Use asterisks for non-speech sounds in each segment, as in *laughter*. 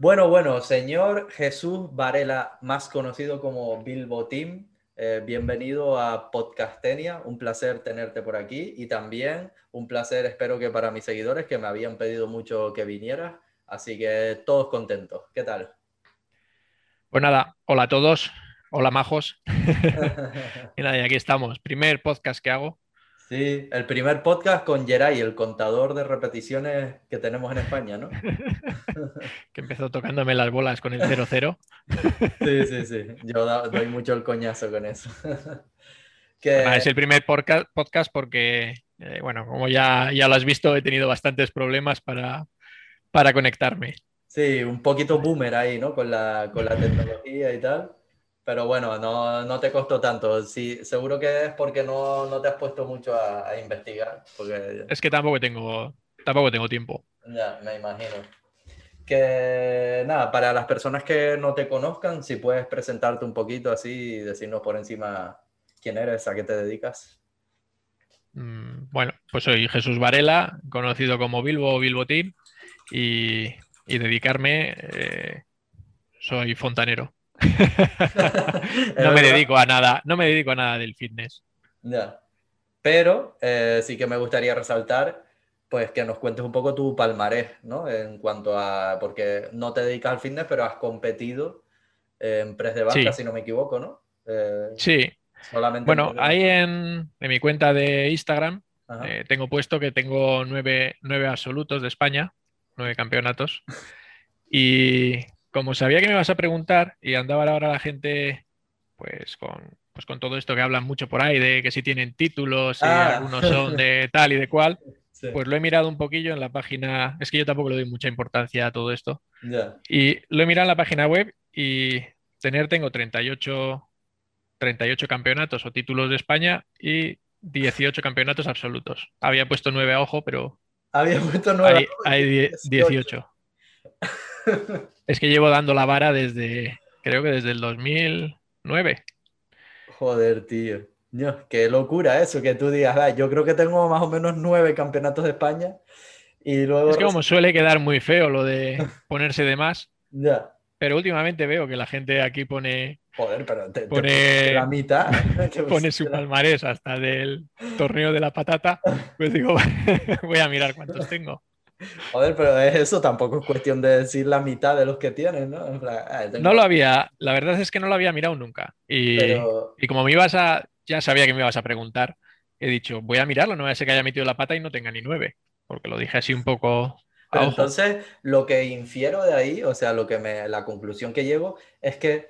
Bueno, bueno, señor Jesús Varela, más conocido como Bilbo Team, eh, bienvenido a Podcastenia, un placer tenerte por aquí y también un placer, espero que para mis seguidores que me habían pedido mucho que vinieras, así que todos contentos. ¿Qué tal? Pues nada, hola a todos, hola majos. *laughs* y nada, y aquí estamos, primer podcast que hago. Sí, el primer podcast con Geray, el contador de repeticiones que tenemos en España, ¿no? *laughs* que empezó tocándome las bolas con el 0-0. sí, sí, sí. Yo doy mucho el coñazo con eso. *laughs* es el primer podcast porque, eh, bueno, como ya, ya lo has visto, he tenido bastantes problemas para, para conectarme. Sí, un poquito boomer ahí, ¿no? Con la, con la tecnología y tal. Pero bueno, no, no, te costó tanto. Sí, seguro que es porque no, no te has puesto mucho a, investigar. Porque... Es que tampoco tengo, tampoco tengo tiempo. Ya, me imagino. Que nada, para las personas que no te conozcan, si puedes presentarte un poquito así y decirnos por encima quién eres, a qué te dedicas. Mm, bueno, pues soy Jesús Varela, conocido como Bilbo o Bilbo Team, y, y dedicarme, eh, soy fontanero. *laughs* no me dedico a nada, no me dedico a nada del fitness. Ya. Pero eh, sí que me gustaría resaltar, pues que nos cuentes un poco tu palmarés, ¿no? En cuanto a, porque no te dedicas al fitness, pero has competido en press de banca, si no me equivoco, ¿no? Eh, sí. Solamente bueno, ahí en, en, mi cuenta de Instagram eh, tengo puesto que tengo nueve, nueve absolutos de España, nueve campeonatos. *laughs* Y como sabía que me ibas a preguntar y andaba ahora la gente pues con, pues con todo esto que hablan mucho por ahí de que si tienen títulos y ah. algunos son de tal y de cual, *laughs* pues lo he mirado un poquillo en la página, es que yo tampoco le doy mucha importancia a todo esto. Y lo he mirado en la página web y tener tengo 38, 38 campeonatos o títulos de España y 18 campeonatos absolutos. Había puesto 9 a ojo, pero... Había puesto 9 hay, hay 18. *laughs* es que llevo dando la vara desde, creo que desde el 2009. Joder, tío. qué locura eso, que tú digas, yo creo que tengo más o menos nueve campeonatos de España. Y luego... Es que como suele quedar muy feo lo de ponerse de más. *laughs* ya. Pero últimamente veo que la gente aquí pone. Joder, pero te, pone la mitad. *laughs* *laughs* pone su palmarés hasta del torneo de la patata. Pues digo, voy a mirar cuántos tengo. Joder, pero eso tampoco es cuestión de decir la mitad de los que tienes, ¿no? Ah, no lo había, la verdad es que no lo había mirado nunca. Y, y, como me ibas a, ya sabía que me ibas a preguntar, he dicho, voy a mirarlo, no voy a ser que haya metido la pata y no tenga ni nueve, porque lo dije así un poco. Pero entonces, lo que infiero de ahí, o sea, lo que me, la conclusión que llevo es que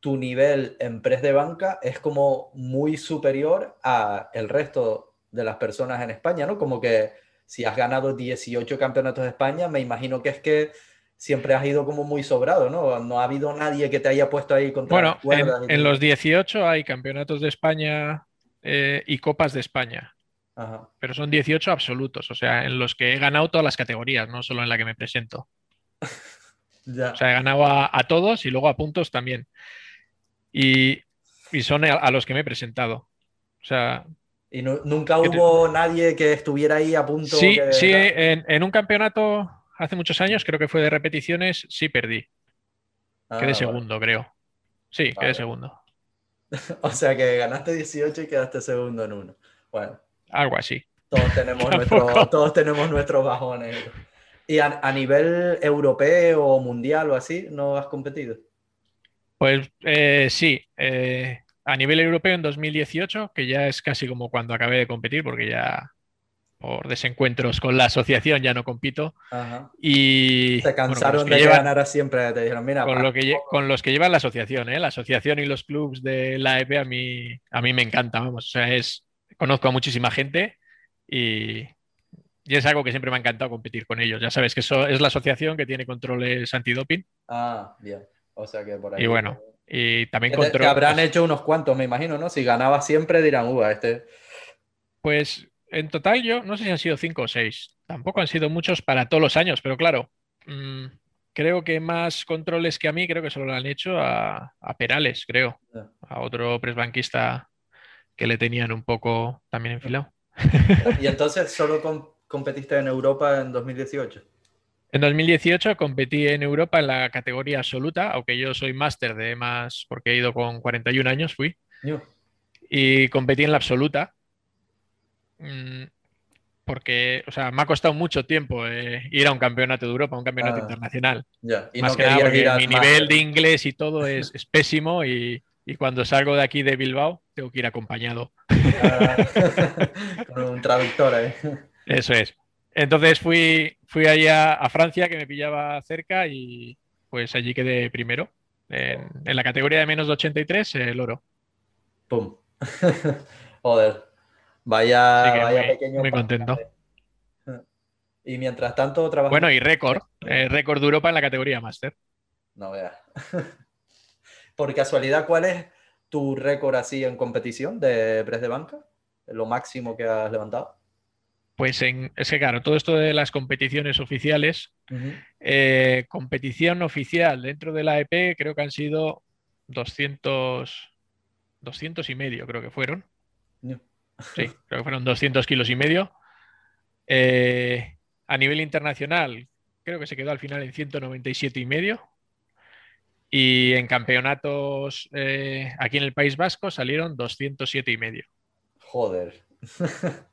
tu nivel en press de banca es como muy superior a el resto de las personas en España, ¿no? Como que si has ganado 18 campeonatos de España, me imagino que es que siempre has ido como muy sobrado, ¿no? No ha habido nadie que te haya puesto ahí contra Bueno, en, los 18 hay campeonatos de España eh, y copas de España. Pero son 18 absolutos, o sea, en los que he ganado todas las categorías, no solo en la que me presento. *laughs* O sea, he ganado a, todos y luego a puntos también. Y, son a, los que me he presentado. O sea, y nunca hubo nadie que estuviera ahí a punto. Sí, sí, en, un campeonato hace muchos años, creo que fue de repeticiones, sí perdí. Ah, quedé segundo, creo. Sí, quedé segundo. *laughs* o sea que ganaste 18 y quedaste segundo en uno. Bueno. Algo así. Todos tenemos, *laughs* nuestro, todos tenemos nuestros bajones. ¿Y a, nivel europeo o mundial o así, no has competido? Pues eh, sí. Eh, a nivel europeo en 2018, que ya es casi como cuando acabé de competir, porque ya por desencuentros con la asociación ya no compito. Y se cansaron de ganar siempre, te dijeron, mira, con, lo que, con los que llevan la asociación, ¿eh? la asociación y los clubs de la EP a mí, a mí me encanta, vamos, o sea, es, conozco a muchísima gente y, y es algo que siempre me ha encantado competir con ellos. Ya sabes que eso es la asociación que tiene controles antidoping. Ah, bien. O sea que por ahí. Y bueno, y también que habrán hecho unos cuantos, me imagino, ¿no? Si ganaba siempre dirán, uh, este. Pues en total yo no sé si han sido cinco o seis. Tampoco han sido muchos para todos los años, pero claro, mm, creo que más controles que a mí, creo que solo lo han hecho a, Perales, creo. A otro presbanquista que le tenían un poco también enfilado. ¿Y entonces solo competiste en Europa en 2018? En 2018 competí en Europa en la categoría absoluta, aunque yo soy máster de más, porque he ido con 41 años, fui. Y competí en la absoluta. Mm, porque, o sea, me ha costado mucho tiempo eh, ir a un campeonato de Europa, a un campeonato ah, internacional. más que nada porque mi nivel de inglés y todo es, *laughs* pésimo y, cuando salgo de aquí de Bilbao tengo que ir acompañado. Ah, *laughs* con un traductor, ¿eh? Eso es. Entonces fui, fui allá a Francia, que me pillaba cerca, y pues allí quedé primero. En, la categoría de menos de 83, el oro. ¡Pum! *laughs* Joder. Vaya, vaya muy, pequeño. Muy contento. Y mientras tanto trabajo. Bueno, y récord. Eh, récord de Europa en la categoría Master. No veas. *laughs* Por casualidad, ¿cuál es tu récord así en competición de press de banca? Lo máximo que has levantado. Pues en, es que claro, todo esto de las competiciones oficiales, eh, competición oficial dentro de la EP creo que han sido 200, 200 y medio, creo que fueron. Sí, creo que fueron 200 kilos y medio. Eh, a nivel internacional, creo que se quedó al final en 197 y medio. Y en campeonatos eh, aquí en el País Vasco salieron 207 y medio. Joder. *laughs*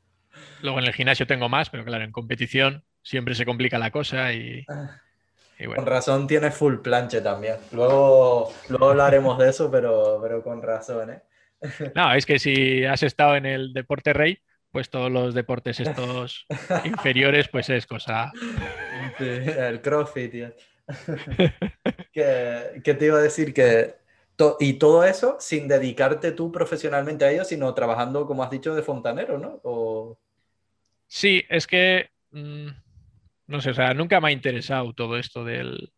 Luego en el gimnasio tengo más, pero claro, en competición siempre se complica la cosa y, Con razón tienes full planche también. Luego, luego hablaremos de eso, pero, pero con razón, ¿eh? No, es que si has estado en el deporte rey, pues todos los deportes estos inferiores, pues es cosa. el crossfit. ¿Qué, ¿Qué, te iba a decir? Que y todo eso sin dedicarte tú profesionalmente a ello, sino trabajando, como has dicho, de fontanero, ¿no? O... Sí, es que, mm, no sé, o sea, nunca me ha interesado todo esto del,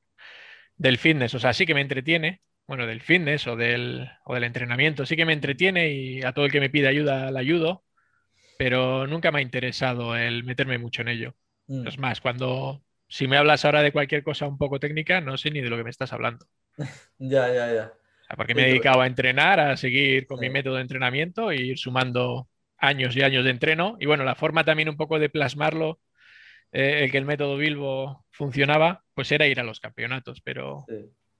fitness, o sea, sí que me entretiene, bueno, del fitness o del, o del entrenamiento, sí que me entretiene y a todo el que me pide ayuda le ayudo, pero nunca me ha interesado el meterme mucho en ello. Mm. Es más, cuando, si me hablas ahora de cualquier cosa un poco técnica, no sé ni de lo que me estás hablando. *laughs* ya, ya, ya. porque me he dedicado a entrenar, a seguir con mi método de entrenamiento e ir sumando años y años de entreno. Y bueno, la forma también un poco de plasmarlo, eh, el que el método Bilbo funcionaba, pues era ir a los campeonatos, pero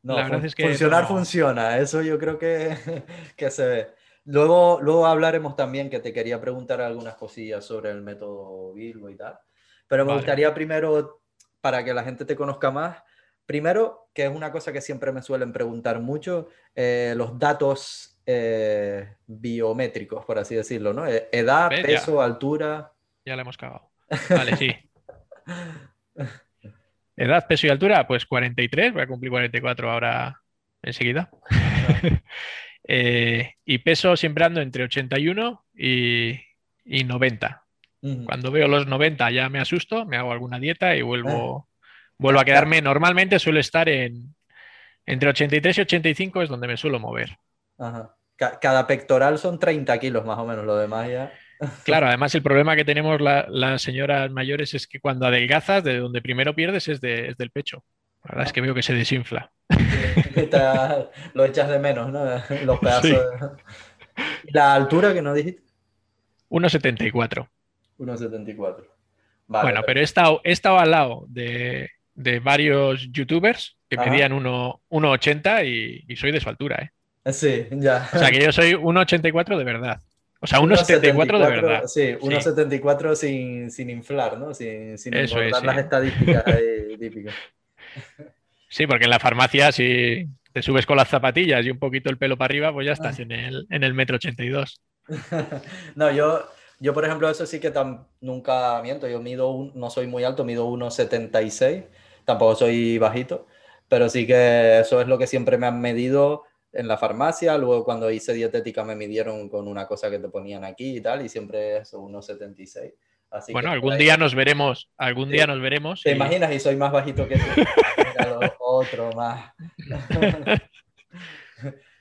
la verdad es que... Funcionar funciona, eso yo creo que, *laughs* que se ve. Luego, luego hablaremos también que te quería preguntar algunas cosillas sobre el método Bilbo y tal, pero me gustaría primero, para que la gente te conozca más, primero, que es una cosa que siempre me suelen preguntar mucho, eh, los datos eh, biométricos, por así decirlo, ¿no? E-, edad, peso, altura. Ya le hemos cagado. *laughs* Vale, sí. Edad, peso y altura, pues 43, voy a cumplir 44 ahora enseguida. *laughs* Eh, y peso siempre ando entre 81 y, 90. Cuando veo los 90 ya me asusto, me hago alguna dieta y vuelvo, ah. vuelvo a quedarme. Normalmente suelo estar en entre 83 y 85 es donde me suelo mover. Ajá cada pectoral son 30 kilos más o menos, lo demás ya. *laughs* Claro, además el problema que tenemos las señoras mayores es que cuando adelgazas, de donde primero pierdes es, del pecho. La verdad es que veo que se desinfla. *laughs* lo echas de menos, ¿no? *laughs* Los pedazos. ¿La altura que no dijiste? 1,74. 1,74. bueno, pero he estado, he estado al lado de, varios youtubers que medían 1,80 y, y soy de su altura, ¿eh? Sí, ya. O sea, que yo soy 1,84 de verdad. O sea, 1,74 de verdad. Sí, 1,74 sin, sin, inflar, ¿no? Sin, sin las estadísticas típicas. *laughs* Sí, porque en la farmacia, si te subes con las zapatillas y un poquito el pelo para arriba, pues ya estás en el, en el metro 82. *laughs* no, yo, yo, por ejemplo, eso sí que nunca miento. Yo mido, no soy muy alto, mido 1,76. Tampoco soy bajito. Pero sí que eso es lo que siempre me han medido en la farmacia, luego cuando hice dietética me midieron con una cosa que te ponían aquí y tal, y siempre es 1,76. Así bueno, algún día nos veremos, algún día nos veremos. ¿Te imaginas? Y soy más bajito que tú. *laughs* otro más. *laughs*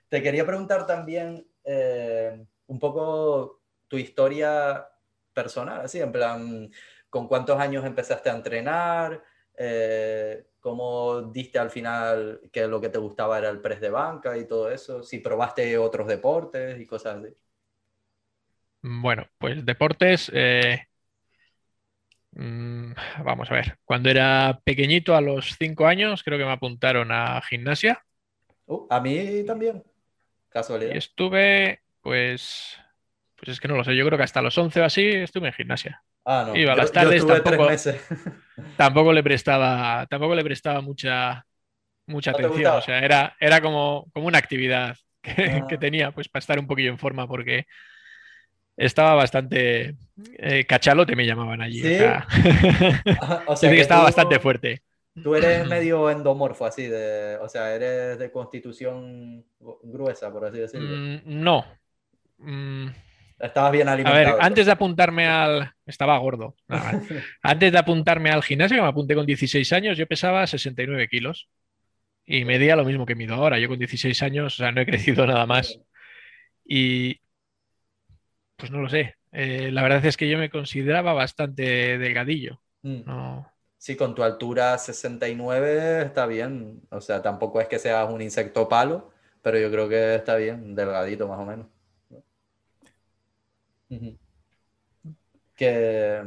te quería preguntar también eh, un poco tu historia personal, así, en plan, ¿con cuántos años empezaste a entrenar? Eh, cómo diste al final que lo que te gustaba era el press de banca y todo eso, si probaste otros deportes y cosas así. Bueno, pues deportes, eh, Mm, vamos a ver, cuando era pequeñito, a los cinco años, creo que me apuntaron a gimnasia. Uh, a mí también, casualidad. Y estuve, pues, pues es que no lo sé, yo creo que hasta los 11 o así estuve en gimnasia. Ah, no. Iba a las tardes, *laughs* tampoco, le prestaba, tampoco le prestaba mucha, mucha atención. O sea, era, era como, como una actividad que, *laughs* que, ah. tenía, pues para estar un poquillo en forma, porque estaba bastante eh, cachalote, me llamaban allí. O sea, *laughs* que, estaba bastante fuerte. Tú eres medio endomorfo, así, de, o sea, eres de constitución gruesa, por así decirlo. Mm, no. Mm. Estabas bien alimentado. A ver, antes de apuntarme al... Estaba gordo. *laughs* antes de apuntarme al gimnasio, que me apunté con 16 años, yo pesaba 69 kilos. Y medía lo mismo que mido ahora. Yo con 16 años, o sea, no he crecido nada más. Y, pues no lo sé. Eh, la verdad es que yo me consideraba bastante delgadillo. Mm. Sí, con tu altura 69 está bien. O sea, tampoco es que seas un insecto palo, pero yo creo que está bien, delgadito más o menos. Que,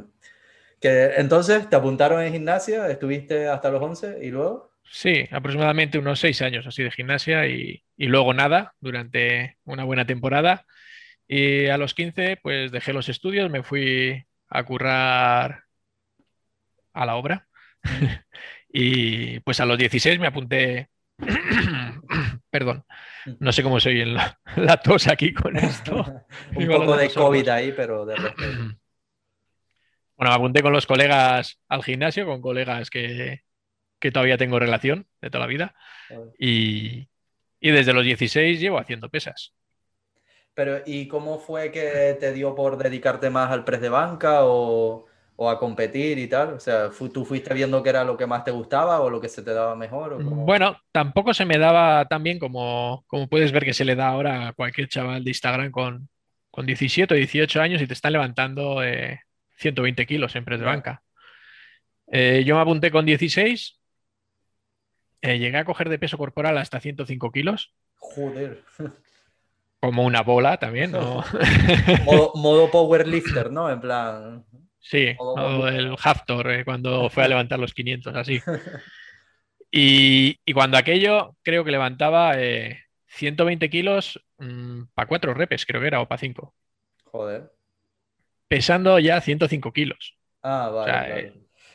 entonces te apuntaron en gimnasia, estuviste hasta los 11 y luego. Sí, aproximadamente unos 6 años así de gimnasia y, y luego nada durante una buena temporada. Y a los 15, pues dejé los estudios, me fui a currar a la obra. *laughs* y pues a los 16 me apunté. *coughs* Perdón, no sé cómo soy en la, tos aquí con esto. *laughs* Un poco de COVID ahí, pero de *coughs* Bueno, me apunté con los colegas al gimnasio, con colegas que, que todavía tengo relación de toda la vida. Y, y desde los 16 llevo haciendo pesas. Pero, ¿y cómo fue que te dio por dedicarte más al press de banca o, a competir y tal? O sea, ¿tú fuiste viendo qué era lo que más te gustaba o lo que se te daba mejor? Bueno, tampoco se me daba tan bien como, como puedes ver que se le da ahora a cualquier chaval de Instagram con, con 17 o 18 años y te están levantando 120 kilos en press de banca. Eh, yo me apunté con 16, eh, llegué a coger de peso corporal hasta 105 kilos. Joder. Como una bola también, ¿no? *laughs* modo, powerlifter, ¿no? En plan. Sí, el Haftor, eh, cuando *laughs* fue a levantar los 500, así. *laughs* Y, cuando aquello, creo que levantaba 120 eh, kilos mm, para cuatro repes, creo que era, o para cinco. Joder. Pesando ya 105 kilos. Ah, vale. Eh,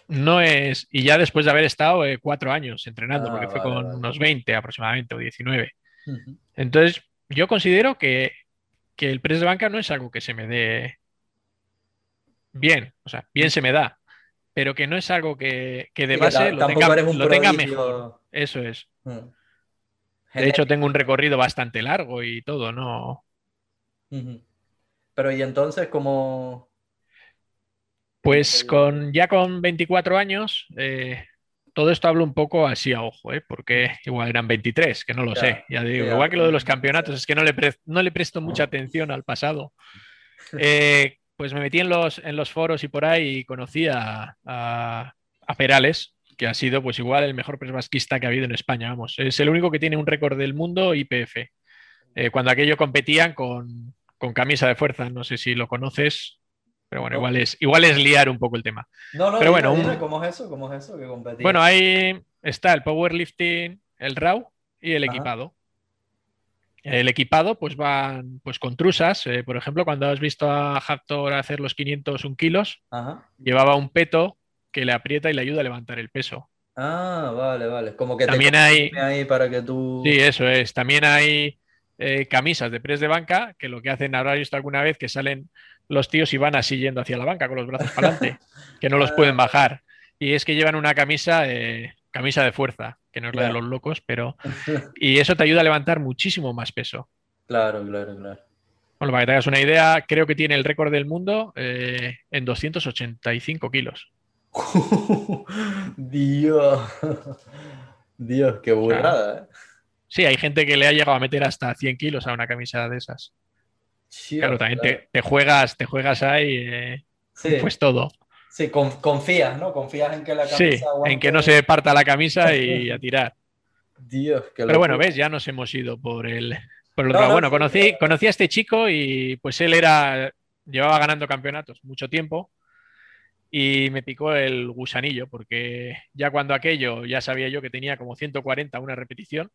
no es. Y ya después de haber estado cuatro años entrenando, ah, porque fue con unos 20 aproximadamente, o 19. Entonces, yo considero que, el press de banca no es algo que se me dé bien, o sea, bien se me da, pero que no es algo que, de base lo, tenga, mejor. Eso es. Mm. De hecho, tengo un recorrido bastante largo y todo, ¿no? Pero ¿y entonces cómo...? Pues con, ya con 24 años, eh, todo esto hablo un poco así a ojo, ¿eh? porque igual eran 23, que no lo sé. Ya digo, igual que lo de los campeonatos, es que no le, no le presto mucha atención al pasado. *laughs* Eh, pues me metí en los, en los foros y por ahí y conocí a, Perales, que ha sido pues igual el mejor presbasquista que ha habido en España, vamos. Es el único que tiene un récord del mundo IPF. Eh, cuando aquello competían con, con camisa de fuerza, no sé si lo conoces, pero bueno, igual es, igual es liar un poco el tema. No, no, Pero bueno, ¿cómo es eso? ¿Cómo es eso que Bueno, ahí está el powerlifting, el RAW y el equipado. El equipado, pues van pues con trusas. Eh, por ejemplo, cuando has visto a Haptor hacer los 501 kilos, llevaba un peto que le aprieta y le ayuda a levantar el peso. Ah, vale, vale. Como que también hay ahí para que tú. Sí, eso es. También hay eh, camisas de press de banca que lo que hacen, he visto alguna vez que salen los tíos y van así yendo hacia la banca con los brazos para adelante, que no los *laughs* pueden bajar. Y es que llevan una camisa, eh, camisa de fuerza, que no es la de los locos, pero... *laughs* Y eso te ayuda a levantar muchísimo más peso. Claro, claro, claro. Bueno, para que te hagas una idea, creo que tiene el récord del mundo eh, en 285 kilos. *laughs* Dios. Dios, qué burrada, ¿eh? Sí, hay gente que le ha llegado a meter hasta 100 kilos a una camisa de esas claro, también Te, juegas, te juegas ahí, eh, pues todo. Sí, confías, ¿no? Confías en que la camisa. Sí, en que no se parta la camisa y a tirar. Dios, qué Pero bueno, ves, ya nos hemos ido por el. Por bueno, conocí, conocí a este chico y pues él era. Llevaba ganando campeonatos mucho tiempo. y me picó el gusanillo, porque ya cuando aquello ya sabía yo que tenía como 140 una repetición.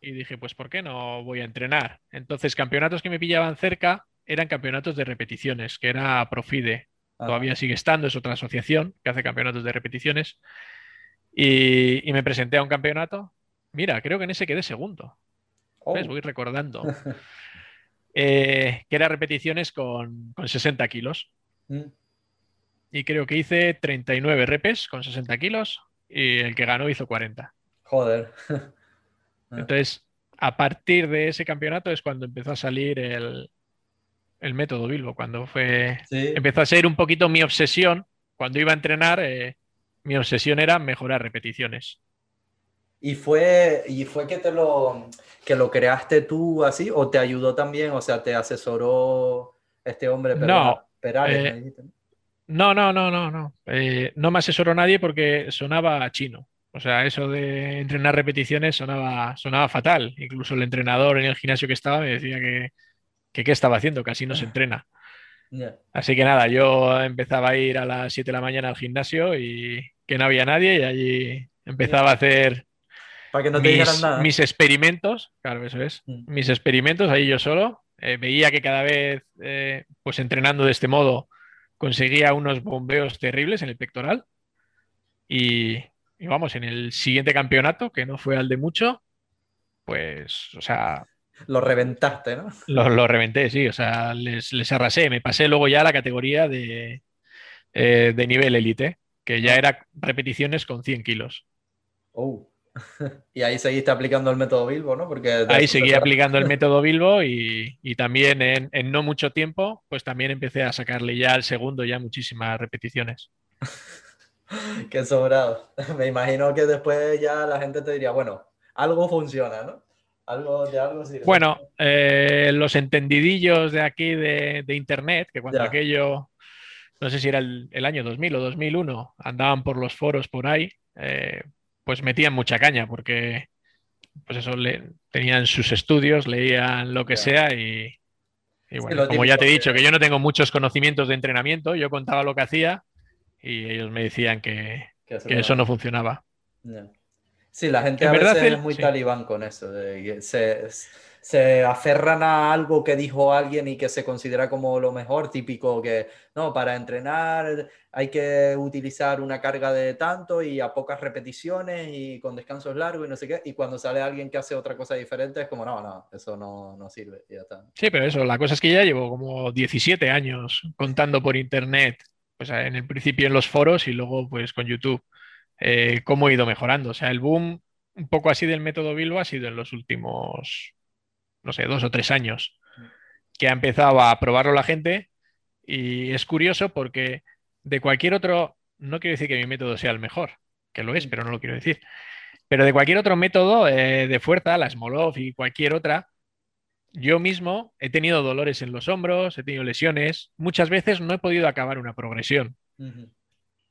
Y dije, pues ¿por qué no voy a entrenar? Entonces, campeonatos que me pillaban cerca eran campeonatos de repeticiones, que era Profide. Todavía sigue estando, es otra asociación que hace campeonatos de repeticiones. Y, me presenté a un campeonato. Mira, creo que en ese quedé segundo. Oh. Voy recordando. *laughs* Eh, que era repeticiones con, 60 kilos. Mm y creo que hice 39 repes con 60 kilos y el que ganó hizo 40. Joder. *laughs* Entonces, a partir de ese campeonato es cuando empezó a salir el, método Bilbo, cuando fue... Empezó a ser un poquito mi obsesión. Cuando iba a entrenar, eh, mi obsesión era mejorar repeticiones. ¿Y fue, ¿Y fue que te lo, que lo creaste tú así o te ayudó también? O sea, ¿te asesoró este hombre? no, Perales, eh, no, no, no, no, no. Eh, no me asesoró nadie porque sonaba chino. O sea, eso de entrenar repeticiones sonaba, sonaba fatal. Incluso el entrenador en el gimnasio que estaba me decía que, qué estaba haciendo, casi no se entrena. Así que nada, yo empezaba a ir a las 7 de la mañana al gimnasio y que no había nadie y allí empezaba a hacer Para que no te mis, nada. mis experimentos, claro, eso es, mm. mis experimentos ahí yo solo. Eh, veía que cada vez, eh, pues entrenando de este modo, conseguía unos bombeos terribles en el pectoral. Y, vamos, en el siguiente campeonato, que no fue al de mucho, pues, o sea... Lo reventaste, ¿no? Lo, reventé, sí, o sea, les, arrasé. Me pasé luego ya a la categoría de, eh, de nivel élite, que ya era repeticiones con 100 kilos. Oh. *laughs* Y ahí seguiste aplicando el método Bilbo, ¿no? Porque ahí seguí aplicando el método Bilbo y, también en, no mucho tiempo, pues también empecé a sacarle ya al segundo ya muchísimas repeticiones. *laughs* Qué sobrado. *laughs* Me imagino que después ya la gente te diría, bueno, algo funciona, ¿no? Algo de algo sirve. Bueno, eh, los entendidillos de aquí de, internet, que cuando aquello, no sé si era el, año 2000 o 2001, andaban por los foros por ahí, eh, pues metían mucha caña porque pues eso le, tenían sus estudios, leían lo que sea y, bueno, como ya te he dicho, que... yo no tengo muchos conocimientos de entrenamiento, yo contaba lo que hacía y ellos me decían que, eso no funcionaba. Sí, la gente a veces es muy talibán con eso. De, se, se aferran a algo que dijo alguien y que se considera como lo mejor, típico que, no, para entrenar hay que utilizar una carga de tanto y a pocas repeticiones y con descansos largos y no sé qué, y cuando sale alguien que hace otra cosa diferente es como, no, no, eso no, no sirve, ya está. Sí, pero eso, la cosa es que ya llevo como 17 años contando por internet, pues en el principio en los foros y luego pues con YouTube, eh, cómo he ido mejorando. O sea, el boom un poco así del método Bilbo ha sido en los últimos no sé, dos o tres años, que ha empezado a probarlo la gente y es curioso porque de cualquier otro, no quiero decir que mi método sea el mejor, que lo es, pero no lo quiero decir, pero de cualquier otro método eh, de fuerza, la Smolov y cualquier otra, yo mismo he tenido dolores en los hombros, he tenido lesiones, muchas veces no he podido acabar una progresión.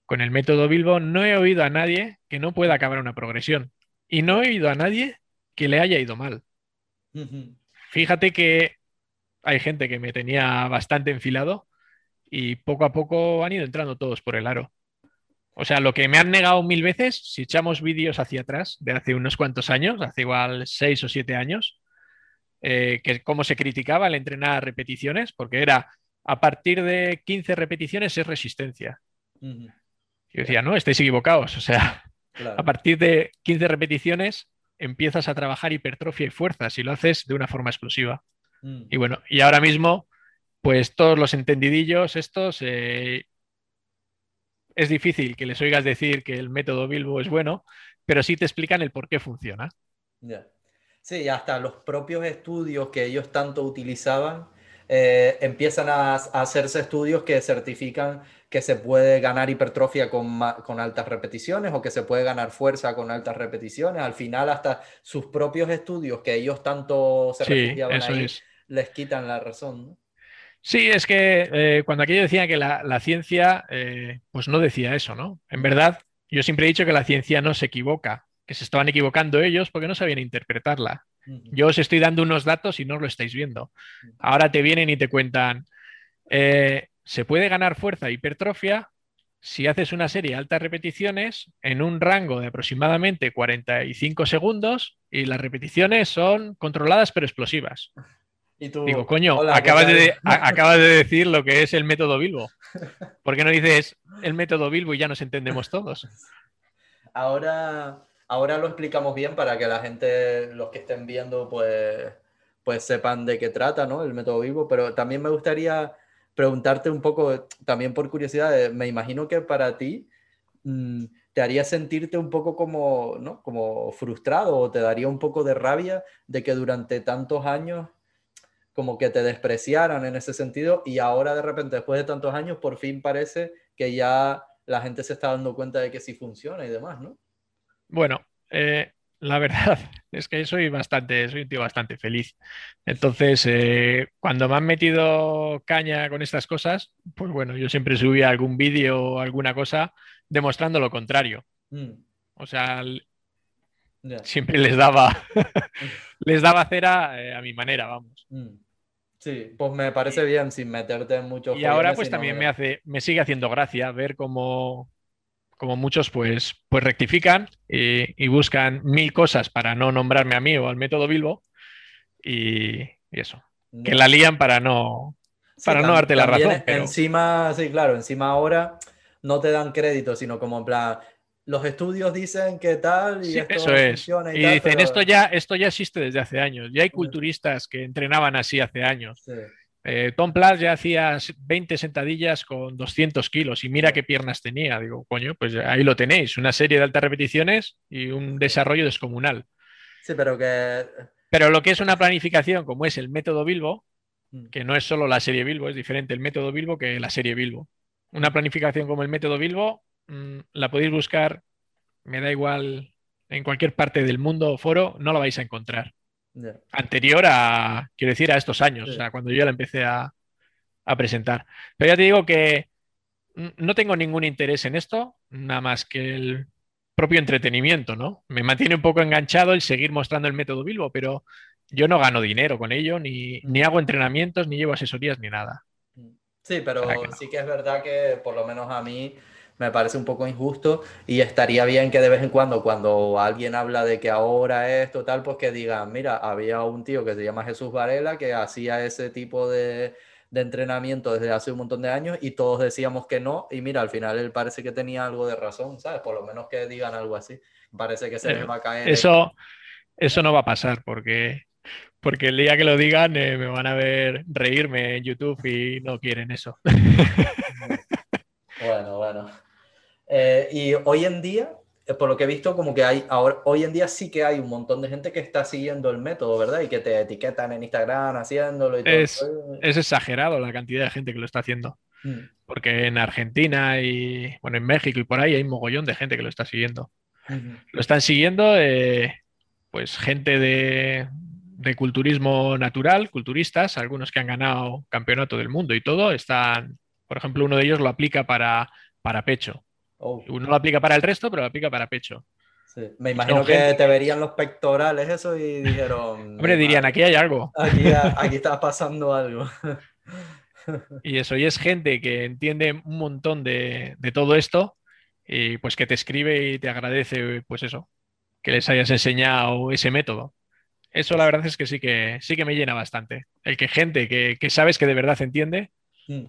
Con el método Bilbo no he oído a nadie que no pueda acabar una progresión y no he oído a nadie que le haya ido mal. Fíjate que hay gente que me tenía bastante enfilado y poco a poco han ido entrando todos por el aro. O sea, lo que me han negado mil veces, si echamos vídeos hacia atrás de hace unos cuantos años, hace igual seis o siete años, eh, que cómo se criticaba el entrenar repeticiones, porque era a partir de 15 repeticiones es resistencia. Yo decía, no, estáis equivocados. O sea, a partir de 15 repeticiones empiezas a trabajar hipertrofia y fuerza si lo haces de una forma explosiva. Mm. Y bueno, y ahora mismo, pues todos los entendidillos estos, eh, es difícil que les oigas decir que el método Bilbo es bueno, pero sí te explican el por qué funciona. Sí, hasta los propios estudios que ellos tanto utilizaban eh, empiezan a, hacerse estudios que certifican que se puede ganar hipertrofia con, con, altas repeticiones o que se puede ganar fuerza con altas repeticiones. Al final, hasta sus propios estudios que ellos tanto se refugiaban ahí, les quitan la razón. Sí, es que eh, cuando aquello decía que la, ciencia, eh, pues no decía eso, ¿no? En verdad, yo siempre he dicho que la ciencia no se equivoca, que se estaban equivocando ellos porque no sabían interpretarla. Yo os estoy dando unos datos y no lo estáis viendo. Ahora te vienen y te cuentan, eh, se puede ganar fuerza hipertrofia si haces una serie de altas repeticiones en un rango de aproximadamente 45 segundos y las repeticiones son controladas pero explosivas. Digo, coño, acabas, de, acabas, de, decir lo que es el método Bilbo. ¿Por qué no dices el método Bilbo y ya nos entendemos todos? Ahora, ahora lo explicamos bien para que la gente, los que estén viendo, pues, pues sepan de qué trata, ¿no? El método Bilbo. Pero también me gustaría preguntarte un poco, también por curiosidad, eh, me imagino que para ti mm, te haría sentirte un poco como, ¿no? como frustrado o te daría un poco de rabia de que durante tantos años como que te despreciaran en ese sentido y ahora de repente, después de tantos años, por fin parece que ya la gente se está dando cuenta de que sí funciona y demás, ¿no? Bueno, eh, la verdad *laughs* es que soy bastante, soy un tío bastante feliz. Entonces, eh, cuando me han metido caña con estas cosas, pues bueno, yo siempre subía algún vídeo o alguna cosa demostrando lo contrario. Mm. O sea, siempre les daba, *laughs* *laughs* les daba cera eh, a mi manera, vamos. Mm. Sí, pues me parece bien sin meterte en muchos. Y ahora pues también me hace, me sigue haciendo gracia ver cómo, como muchos pues, pues rectifican y, buscan mil cosas para no nombrarme a mí o al método Bilbo y, eso. Que la lían para no, para no darte la razón. Encima, sí, claro, encima ahora no te dan crédito, sino como en plan, los estudios dicen que tal y esto eso es. Y, dicen, esto, ya, esto ya existe desde hace años. Ya hay culturistas que entrenaban así hace años. Eh, Tom Platt ya hacía 20 sentadillas con 200 kilos y mira qué piernas tenía. Digo, coño, pues ahí lo tenéis. Una serie de altas repeticiones y un desarrollo descomunal. Sí, pero que... Pero lo que es una planificación como es el método Bilbo, mm. que no es solo la serie Bilbo, es diferente el método Bilbo que la serie Bilbo. Una planificación como el método Bilbo Mm, la podéis buscar, me da igual, en cualquier parte del mundo o foro, no la vais a encontrar. Anterior a, quiero decir, a estos años, o sea, cuando yo la empecé a, presentar. Pero ya te digo que no tengo ningún interés en esto, nada más que el propio entretenimiento, ¿no? Me mantiene un poco enganchado el seguir mostrando el método Bilbo, pero yo no gano dinero con ello, ni, ni hago entrenamientos, ni llevo asesorías, ni nada. Sí, pero sí que es verdad que por lo menos a mí me parece un poco injusto y estaría bien que de vez en cuando, cuando alguien habla de que ahora esto tal, pues que digan, mira, había un tío que se llama Jesús Varela que hacía ese tipo de, de entrenamiento desde hace un montón de años y todos decíamos que no y mira, al final él parece que tenía algo de razón, ¿sabes? Por lo menos que digan algo así. Parece que se les va a caer. Eso, eso no va a pasar porque porque el día que lo digan eh, me van a ver reírme en YouTube y no quieren eso. *laughs* Bueno, bueno. Eh, y hoy en día, eh, por lo que he visto, como que hay, ahora, hoy en día sí que hay un montón de gente que está siguiendo el método, ¿verdad? Y que te etiquetan en Instagram haciéndolo y todo. Es, es exagerado la cantidad de gente que lo está haciendo. Mm. Porque en Argentina y, bueno, en México y por ahí hay un mogollón de gente que lo está siguiendo. Lo están siguiendo, eh, pues, gente de, de culturismo natural, culturistas, algunos que han ganado campeonato del mundo y todo, están, por ejemplo, uno de ellos lo aplica para, para pecho. Oh. Uno lo aplica para el resto, pero lo aplica para pecho. Me imagino que te verían los pectorales eso y dijeron... *laughs* Hombre, dirían, aquí hay algo. Aquí, aquí está pasando algo. *laughs* y eso, y es gente que entiende un montón de, de, todo esto y pues que te escribe y te agradece, pues eso, que les hayas enseñado ese método. Eso la verdad es que sí que, sí que me llena bastante. El que gente que, que sabes que de verdad entiende, mm.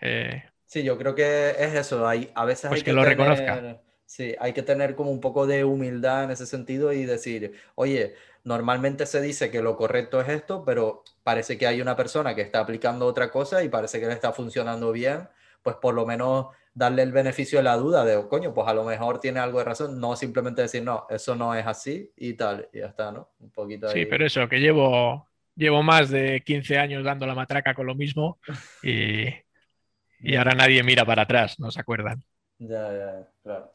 eh, Sí, yo creo que es eso. Hay, a veces pues hay que, lo reconozca. Sí, hay que tener como un poco de humildad en ese sentido y decir, oye, normalmente se dice que lo correcto es esto, pero parece que hay una persona que está aplicando otra cosa y parece que le está funcionando bien, pues por lo menos darle el beneficio de la duda de, coño, pues a lo mejor tiene algo de razón, no simplemente decir, no, eso no es así y tal, y ya está, ¿no? Un poquito Sí, pero eso, que llevo, llevo más de 15 años dando la matraca con lo mismo y y ahora nadie mira para atrás, no se acuerdan. Ya, ya, claro.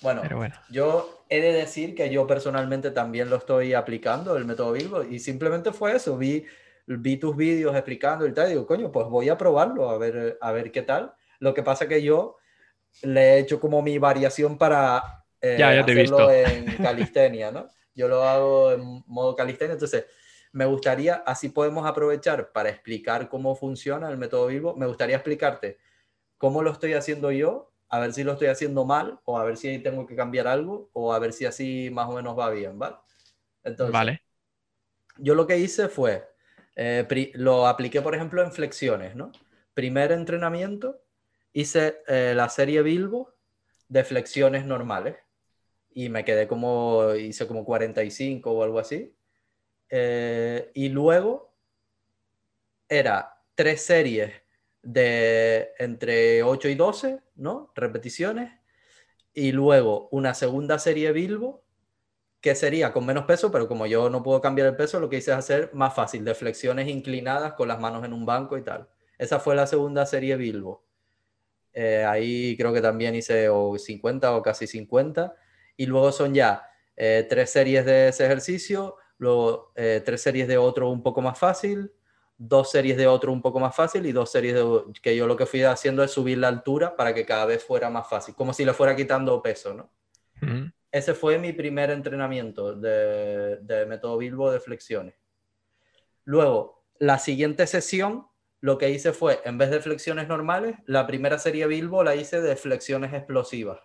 Bueno, yo he de decir que yo personalmente también lo estoy aplicando, el método Bilbo, y simplemente fue eso, vi, vi tus vídeos explicando y tal, y digo, coño, pues voy a probarlo, a ver, a ver qué tal. Lo que pasa que yo le he hecho como mi variación para eh, hacerlo en *laughs* calistenia, ¿no? Yo lo hago en modo calistenia, entonces me gustaría, así podemos aprovechar para explicar cómo funciona el método Bilbo, me gustaría explicarte cómo lo estoy haciendo yo a ver si lo estoy haciendo mal o a ver si tengo que cambiar algo o a ver si así más o menos va bien, ¿vale? Entonces, vale. yo lo que hice fue, eh, lo apliqué por ejemplo en flexiones, ¿no? Primer entrenamiento, hice eh, la serie Bilbo de flexiones normales y me quedé como, hice como 45 o algo así. Eh, y luego era tres series de entre 8 y 12, ¿no? Repeticiones. Y luego una segunda serie Bilbo, que sería con menos peso, pero como yo no puedo cambiar el peso, lo que hice es hacer más fácil, de flexiones inclinadas con las manos en un banco y tal. Esa fue la segunda serie Bilbo. Eh, ahí creo que también hice o 50 o casi 50. Y luego son ya eh, tres series de ese ejercicio, luego eh, tres series de otro un poco más fácil, dos series de otro un poco más fácil y dos series de que yo lo que fui haciendo es subir la altura para que cada vez fuera más fácil, como si le fuera quitando peso, ¿no? Ese fue mi primer entrenamiento de, de método Bilbo de flexiones. Luego, la siguiente sesión, lo que hice fue, en vez de flexiones normales, la primera serie Bilbo la hice de flexiones explosivas.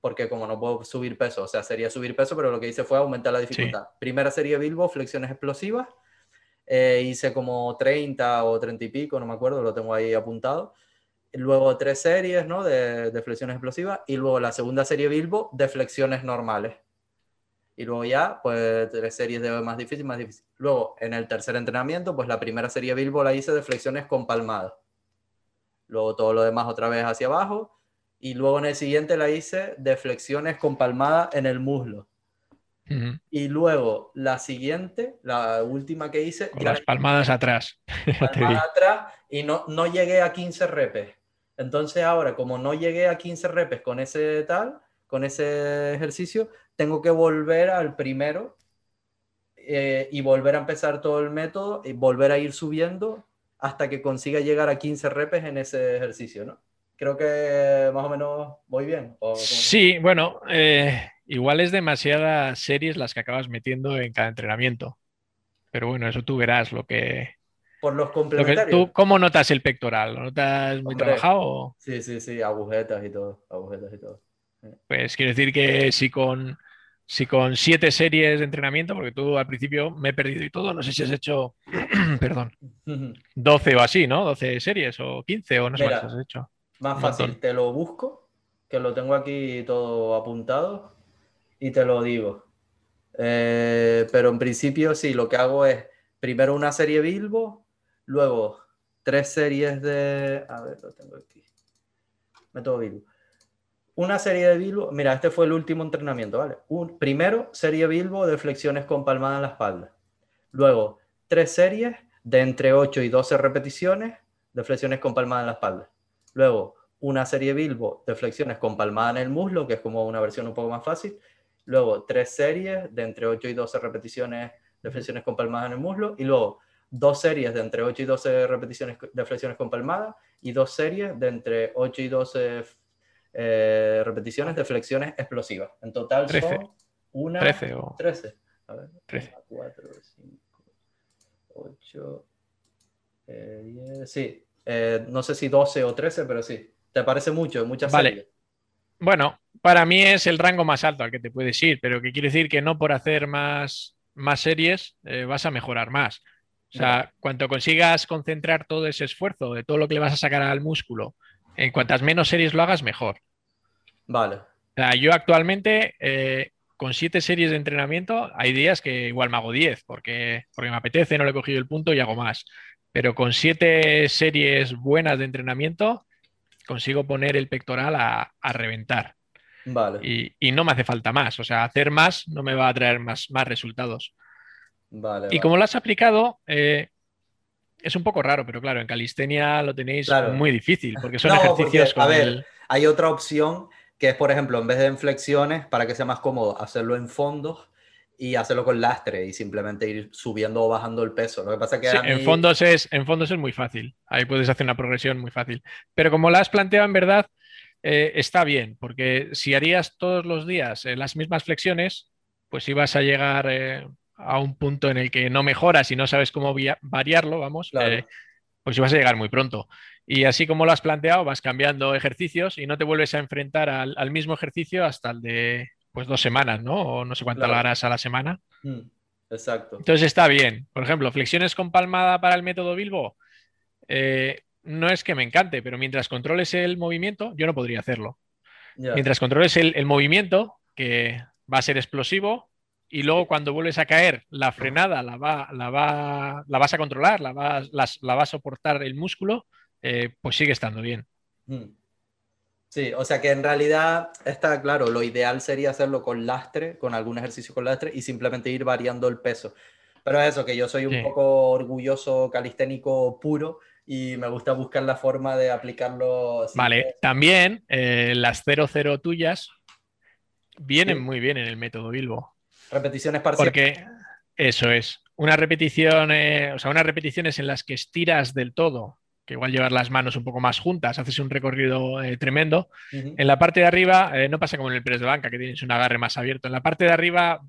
Porque como no puedo subir peso, o sea, sería subir peso, pero lo que hice fue aumentar la dificultad. Primera serie Bilbo, flexiones explosivas eh, hice como 30 o 30 y pico, no me acuerdo, lo tengo ahí apuntado. Luego tres series ¿no? de, de flexiones explosivas y luego la segunda serie Bilbo de flexiones normales. Y luego ya, pues tres series de más difícil, más difícil. Luego, en el tercer entrenamiento, pues la primera serie Bilbo la hice de flexiones con palmadas. Luego todo lo demás otra vez hacia abajo. Y luego en el siguiente la hice de flexiones con palmada en el muslo. Y luego la siguiente, la última que hice. Con las palmadas atrás. *laughs* Palmadas atrás y no, no llegué a 15 repes. Entonces ahora, como no llegué a 15 repes con ese tal, con ese ejercicio, tengo que volver al primero eh, y volver a empezar todo el método y volver a ir subiendo hasta que consiga llegar a 15 repes en ese ejercicio, ¿no? Creo que más o menos voy bien. sí, bueno, eh, Igual es demasiadas series las que acabas metiendo en cada entrenamiento. Pero bueno, eso tú verás lo que. Por los complementarios. ¿Tú cómo notas el pectoral? ¿Lo notas muy trabajado? Sí, sí, sí, agujetas y todo. Agujetas y todo. Pues quiere decir que si con, si con siete series de entrenamiento, porque tú al principio me he perdido y todo, no sé si has hecho, *clears throat* perdón, *laughs* 12 o así, ¿no? 12 series o 15 o no sé cuántas has hecho. Más fácil, te lo busco, que lo tengo aquí todo apuntado y te lo digo. Eh, pero en principio sí, lo que hago es primero una serie Bilbo, luego tres series de... A ver, lo tengo aquí. Método Bilbo. Una serie de Bilbo, mira, este fue el último entrenamiento, ¿vale? Un, primero, serie Bilbo de flexiones con palmada en la espalda. Luego, tres series de entre 8 y 12 repeticiones de flexiones con palmada en la espalda. Luego, una serie Bilbo de flexiones con palmada en el muslo, que es como una versión un poco más fácil. Luego, tres series de entre 8 y 12 repeticiones de flexiones con palmadas en el muslo. Y luego, dos series de entre 8 y 12 repeticiones de flexiones con palmadas. Y dos series de entre 8 y 12 eh, repeticiones de flexiones explosivas. En total son una... 13 o... 13. A ver. 13. 4, 5, 8, 10. Sí. Eh, no sé si 12 o 13, pero sí. ¿Te parece mucho? Muchas vale. series. Bueno, para mí es el rango más alto al que te puedes ir, pero que quiere decir que no por hacer más, más series eh, vas a mejorar más. O sea, cuanto consigas concentrar todo ese esfuerzo de todo lo que le vas a sacar al músculo, en cuantas menos series lo hagas, mejor. Vale. O sea, yo actualmente, eh, con siete series de entrenamiento, hay días que igual me hago diez, porque, porque me apetece, no le he cogido el punto y hago más. Pero con siete series buenas de entrenamiento, consigo poner el pectoral a, reventar. Vale. Y, no me hace falta más. O sea, hacer más no me va a traer más, más resultados. Vale, y como lo has aplicado, eh, es un poco raro, pero claro, en calistenia lo tenéis muy difícil, porque son *laughs* ejercicios A ver, hay otra opción que es, por ejemplo, en vez de en flexiones, para que sea más cómodo, hacerlo en fondos y hacerlo con lastre y simplemente ir subiendo o bajando el peso. Lo que pasa que en, fondos es, en fondos es muy fácil. Ahí puedes hacer una progresión muy fácil. Pero como la has planteado en verdad, eh, está bien, porque si harías todos los días eh, las mismas flexiones, pues ibas a llegar eh, a un punto en el que no mejoras y no sabes cómo variarlo, vamos. pues vas a llegar muy pronto. Y así como lo has planteado, vas cambiando ejercicios y no te vuelves a enfrentar al, mismo ejercicio hasta el de pues dos semanas, ¿no? O no sé cuánto lo harás a la semana. Mm, exacto. Entonces está bien. Por ejemplo, flexiones con palmada para el método Bilbo. Eh, no es que me encante, pero mientras controles el movimiento, yo no podría hacerlo. Mientras controles el, movimiento, que va a ser explosivo, y luego cuando vuelves a caer, la frenada la, va, la, va, la vas a controlar, la va, la, va a soportar el músculo, eh, pues sigue estando bien. Hmm. Sí, o sea que en realidad está claro, lo ideal sería hacerlo con lastre, con algún ejercicio con lastre y simplemente ir variando el peso. Pero es eso, que yo soy un poco orgulloso calisténico puro y me gusta buscar la forma de aplicarlo. Vale, también eh, las 00 tuyas vienen muy bien en el método Bilbo. Repeticiones parciales. Porque eso es. Una repetición, o sea, unas repeticiones en las que estiras del todo, que igual llevar las manos un poco más juntas, haces un recorrido eh, tremendo. En la parte de arriba, eh, no pasa como en el press de banca, que tienes un agarre más abierto. En la parte de arriba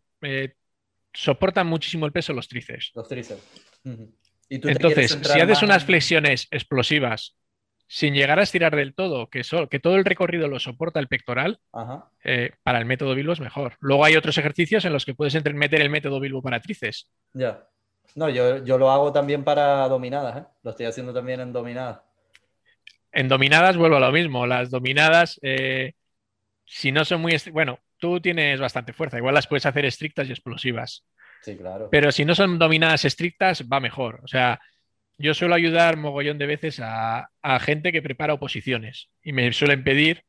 soportan muchísimo el peso los tríceps. Los tríceps. Entonces, si haces unas flexiones explosivas sin llegar a estirar del todo, que, que todo el recorrido lo soporta el pectoral, eh, para el método Bilbo es mejor. Luego hay otros ejercicios en los que puedes meter el método Bilbo para tríceps. Ya. No, yo, yo, lo hago también para dominadas, ¿eh? lo estoy haciendo también en dominadas. En dominadas vuelvo a lo mismo. Las dominadas, eh, si no son muy... Bueno, tú tienes bastante fuerza, igual las puedes hacer estrictas y explosivas. Sí, claro. Pero si no son dominadas estrictas, va mejor. O sea, yo suelo ayudar mogollón de veces a, gente que prepara oposiciones y me suelen pedir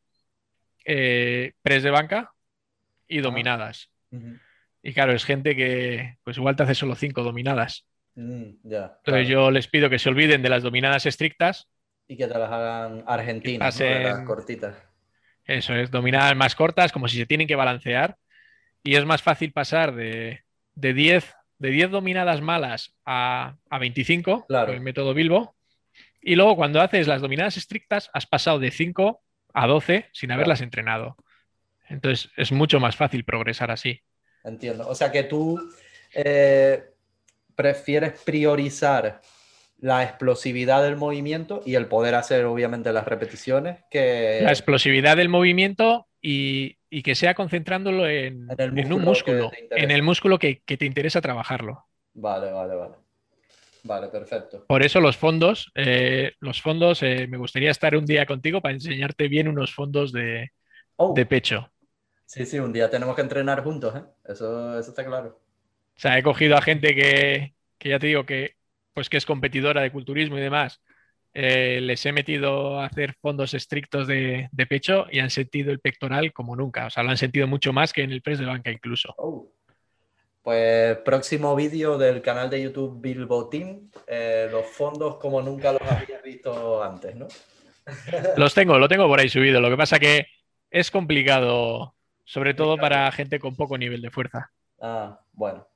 eh, pres de banca y ah. dominadas. Y claro, es gente que pues igual te hace solo cinco dominadas. Mm, Entonces yo les pido que se olviden de las dominadas estrictas. Y que te las hagan argentinas, las cortitas. Eso es, dominadas más cortas, como si se tienen que balancear. Y es más fácil pasar de, de 10 de 10 dominadas malas a, 25 con el método Bilbo. Y luego cuando haces las dominadas estrictas has pasado de 5 a 12 sin haberlas entrenado. Entonces es mucho más fácil progresar así. Entiendo. O sea que tú eh, prefieres priorizar la explosividad del movimiento y el poder hacer obviamente las repeticiones que... La explosividad del movimiento y, que sea concentrándolo en, un músculo, en el músculo que, te interesa trabajarlo. Vale, vale, vale. Vale, perfecto. Por eso los fondos, eh, los fondos, eh, me gustaría estar un día contigo para enseñarte bien unos fondos de, oh. de pecho. Sí, sí, un día tenemos que entrenar juntos, ¿eh? Eso, eso está claro. O sea, he cogido a gente que, que ya te digo que, pues que es competidora de culturismo y demás, eh, les he metido a hacer fondos estrictos de, pecho y han sentido el pectoral como nunca. O sea, lo han sentido mucho más que en el press de banca incluso. Oh. Pues próximo vídeo del canal de YouTube Bilbo Team, eh, los fondos como nunca los había visto antes, ¿no? los tengo, lo tengo por ahí subido. Lo que pasa que es complicado, sobre todo para gente con poco nivel de fuerza. Ah, bueno.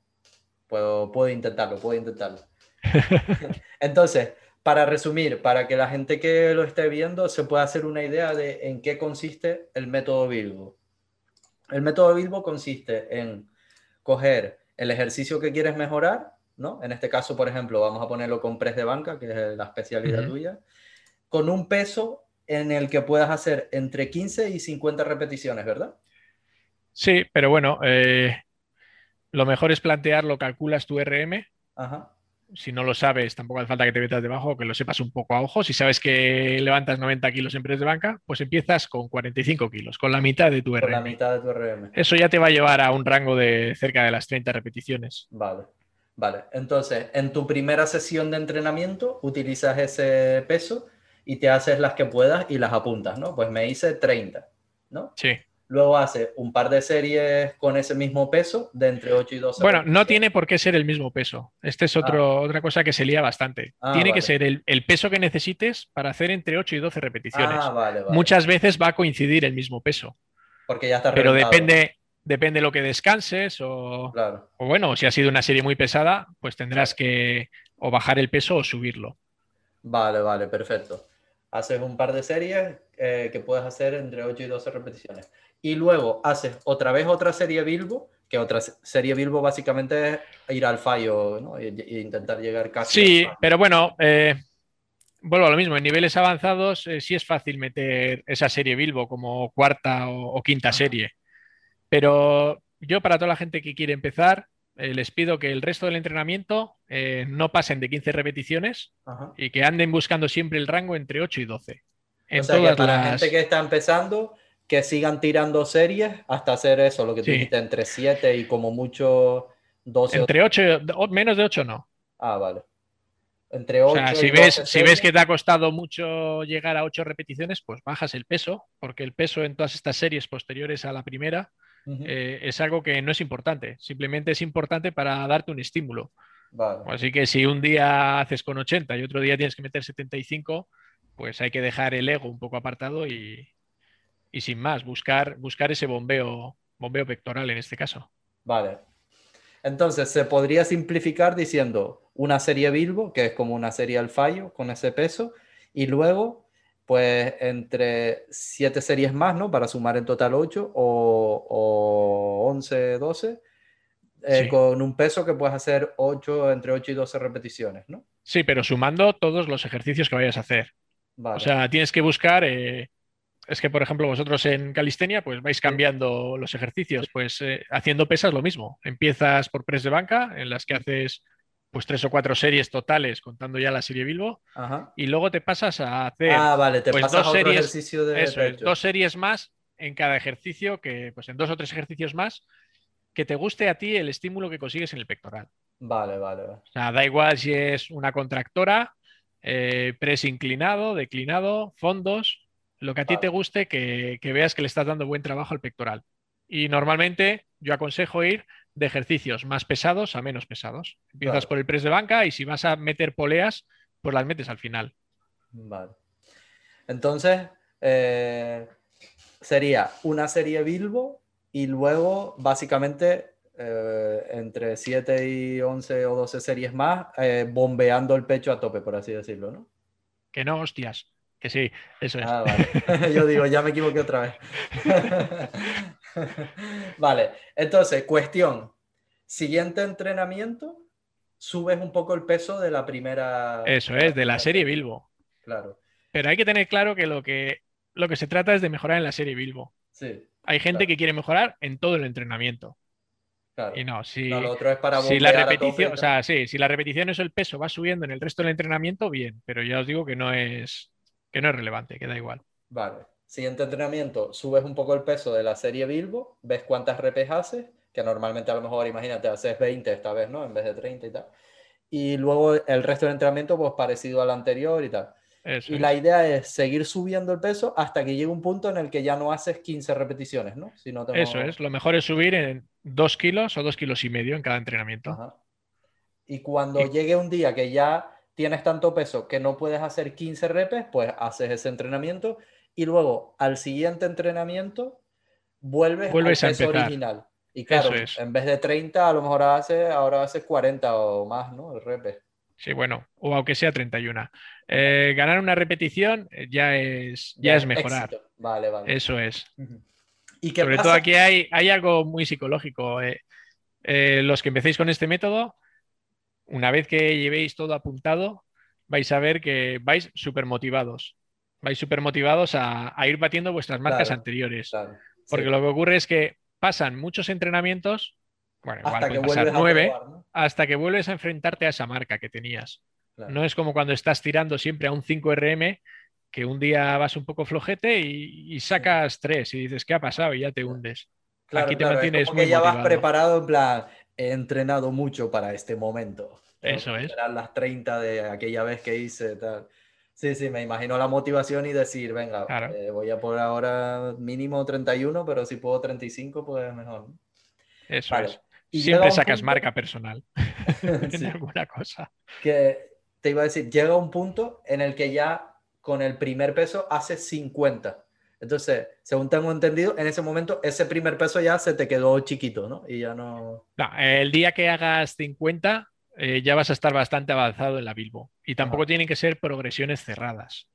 Puedo, puedo intentarlo, puedo intentarlo. *laughs* Entonces, para resumir, para que la gente que lo esté viendo se pueda hacer una idea de en qué consiste el método Bilbo. El método Bilbo consiste en coger el ejercicio que quieres mejorar, ¿no? En este caso, por ejemplo, vamos a ponerlo con press de banca, que es la especialidad tuya, con un peso en el que puedas hacer entre 15 y 50 repeticiones, ¿verdad? Sí, pero bueno, eh, lo mejor es plantearlo, calculas tu RM, Ajá si no lo sabes, tampoco hace falta que te metas debajo, que lo sepas un poco a ojo. Si sabes que levantas 90 kilos en press de banca, pues empiezas con 45 kilos, con la mitad de tu RM. la mitad de tu RM. Eso ya te va a llevar a un rango de cerca de las 30 repeticiones. Vale. Vale, entonces en tu primera sesión de entrenamiento utilizas ese peso y te haces las que puedas y las apuntas, ¿no? Pues me hice 30, ¿no? Sí. Luego hace un par de series con ese mismo peso de entre 8 y 12. Bueno, no tiene por qué ser el mismo peso. Esta es otro, ah. otra cosa que se lía bastante. Ah, tiene que ser el, peso que necesites para hacer entre 8 y 12 repeticiones. Ah, Muchas veces va a coincidir el mismo peso. Porque ya está Pero depende, depende de lo que descanses o, o, bueno, si ha sido una serie muy pesada, pues tendrás que o bajar el peso o subirlo. Vale, vale, perfecto. Haces un par de series eh, que puedes hacer entre 8 y 12 repeticiones y luego haces otra vez otra serie Bilbo, que otra serie Bilbo básicamente es ir al fallo ¿no? e, intentar llegar casi. Sí, pero bueno, eh, vuelvo a lo mismo, en niveles avanzados eh, sí es fácil meter esa serie Bilbo como cuarta o, quinta serie. Pero yo, para toda la gente que quiere empezar, eh, les pido que el resto del entrenamiento eh, no pasen de 15 repeticiones y que anden buscando siempre el rango entre 8 y 12. En o sea, que para la gente que está empezando, que sigan tirando series hasta hacer eso, lo que tú dijiste, entre 7 y como mucho 12. Entre 8, menos de 8 no. Ah, vale. Entre 8 o sea, si, ves, si ves que te ha costado mucho llegar a 8 repeticiones, pues bajas el peso, porque el peso en todas estas series posteriores a la primera eh, es algo que no es importante, simplemente es importante para darte un estímulo. Así que si un día haces con 80 y otro día tienes que meter 75, pues hay que dejar el ego un poco apartado y, sin más, buscar, buscar ese bombeo, bombeo pectoral en este caso. Vale. Entonces, se podría simplificar diciendo una serie Bilbo, que es como una serie al fallo con ese peso, y luego pues entre siete series más, ¿no? Para sumar en total 8 o, o 11, 12, eh, con un peso que puedes hacer 8, entre 8 y 12 repeticiones, ¿no? Sí, pero sumando todos los ejercicios que vayas a hacer. O sea, tienes que buscar, eh, es que por ejemplo vosotros en calistenia pues vais cambiando los ejercicios, pues eh, haciendo pesas lo mismo. Empiezas por press de banca, en las que haces pues tres o cuatro series totales, contando ya la serie Bilbo, y luego te pasas a hacer ah, vale, te pues, pasas dos series, dos más en cada ejercicio, que pues en dos o tres ejercicios más, que te guste a ti el estímulo que consigues en el pectoral. Vale, vale. O sea, da igual si es una contractora, eh, press inclinado, declinado, fondos, lo que a ti te guste, que, que veas que le estás dando buen trabajo al pectoral. Y normalmente yo aconsejo ir de ejercicios más pesados a menos pesados. Empiezas por el press de banca y si vas a meter poleas, pues las metes al final. Vale. Entonces, eh, sería una serie Bilbo y luego, básicamente, eh, entre 7 y 11 o 12 series más, eh, bombeando el pecho a tope, por así decirlo, ¿no? Que no, hostias. Que sí, eso es. Ah, vale. *laughs* Yo digo, ya me equivoqué otra vez. *laughs* vale, entonces, cuestión. Siguiente entrenamiento, subes un poco el peso de la primera. Eso es, de la serie Bilbo. Claro. Pero hay que tener claro que lo que, lo que se trata es de mejorar en la serie Bilbo. Sí. Hay gente que quiere mejorar en todo el entrenamiento. Claro. Y no, si, lo otro es para si la repetición, o sea, sí, si la repetición es el peso va subiendo en el resto del entrenamiento, bien, pero ya os digo que no es que no es relevante, que da igual. Vale. Siguiente entrenamiento, subes un poco el peso de la serie Bilbo, ves cuántas repes haces, que normalmente a lo mejor, imagínate, haces 20 esta vez, ¿no? En vez de 30 y tal. Y luego el resto del entrenamiento, pues parecido al anterior y tal. y la idea es seguir subiendo el peso hasta que llegue un punto en el que ya no haces 15 repeticiones, ¿no? Si no Eso es, lo mejor es subir en 2 kilos o 2 kilos y medio en cada entrenamiento. Y cuando llegue un día que ya tienes tanto peso que no puedes hacer 15 repes, pues haces ese entrenamiento y luego al siguiente entrenamiento vuelves, vuelves al peso original. Y claro, en vez de 30, a lo mejor haces, ahora haces 40 o más, ¿no? El repes. Sí, bueno, o aunque sea 31. Eh, ganar una repetición ya es, ya, es mejorar. Vale, vale. Eso es. ¿Y Sobre todo aquí hay, hay algo muy psicológico. Eh, eh, los que empecéis con este método, una vez que llevéis todo apuntado, vais a ver que vais súper motivados. Vais súper motivados a, ir batiendo vuestras marcas anteriores. Porque lo que ocurre es que pasan muchos entrenamientos, bueno, igual pueden pasar nueve, hasta que vuelves a enfrentarte a esa marca que tenías. No es como cuando estás tirando siempre a un 5RM, que un día vas un poco flojete y, sacas tres y dices, ¿qué ha pasado? Y ya te hundes. Aquí te mantienes muy ya vas preparado en plan, he entrenado mucho para este momento. Eso es. Eran las 30 de aquella vez que hice tal. Sí, sí, me imagino la motivación y decir, venga, eh, voy a por ahora mínimo 31, pero si puedo 35, pues mejor. Eso es. Siempre sacas marca personal *laughs* en *laughs* alguna cosa. Que te iba a decir, llega un punto en el que ya con el primer peso haces 50. Entonces, según tengo entendido, en ese momento ese primer peso ya se te quedó chiquito, ¿no? Y ya no... no el día que hagas 50 eh, ya vas a estar bastante avanzado en la Bilbo. Y tampoco tienen que ser progresiones cerradas.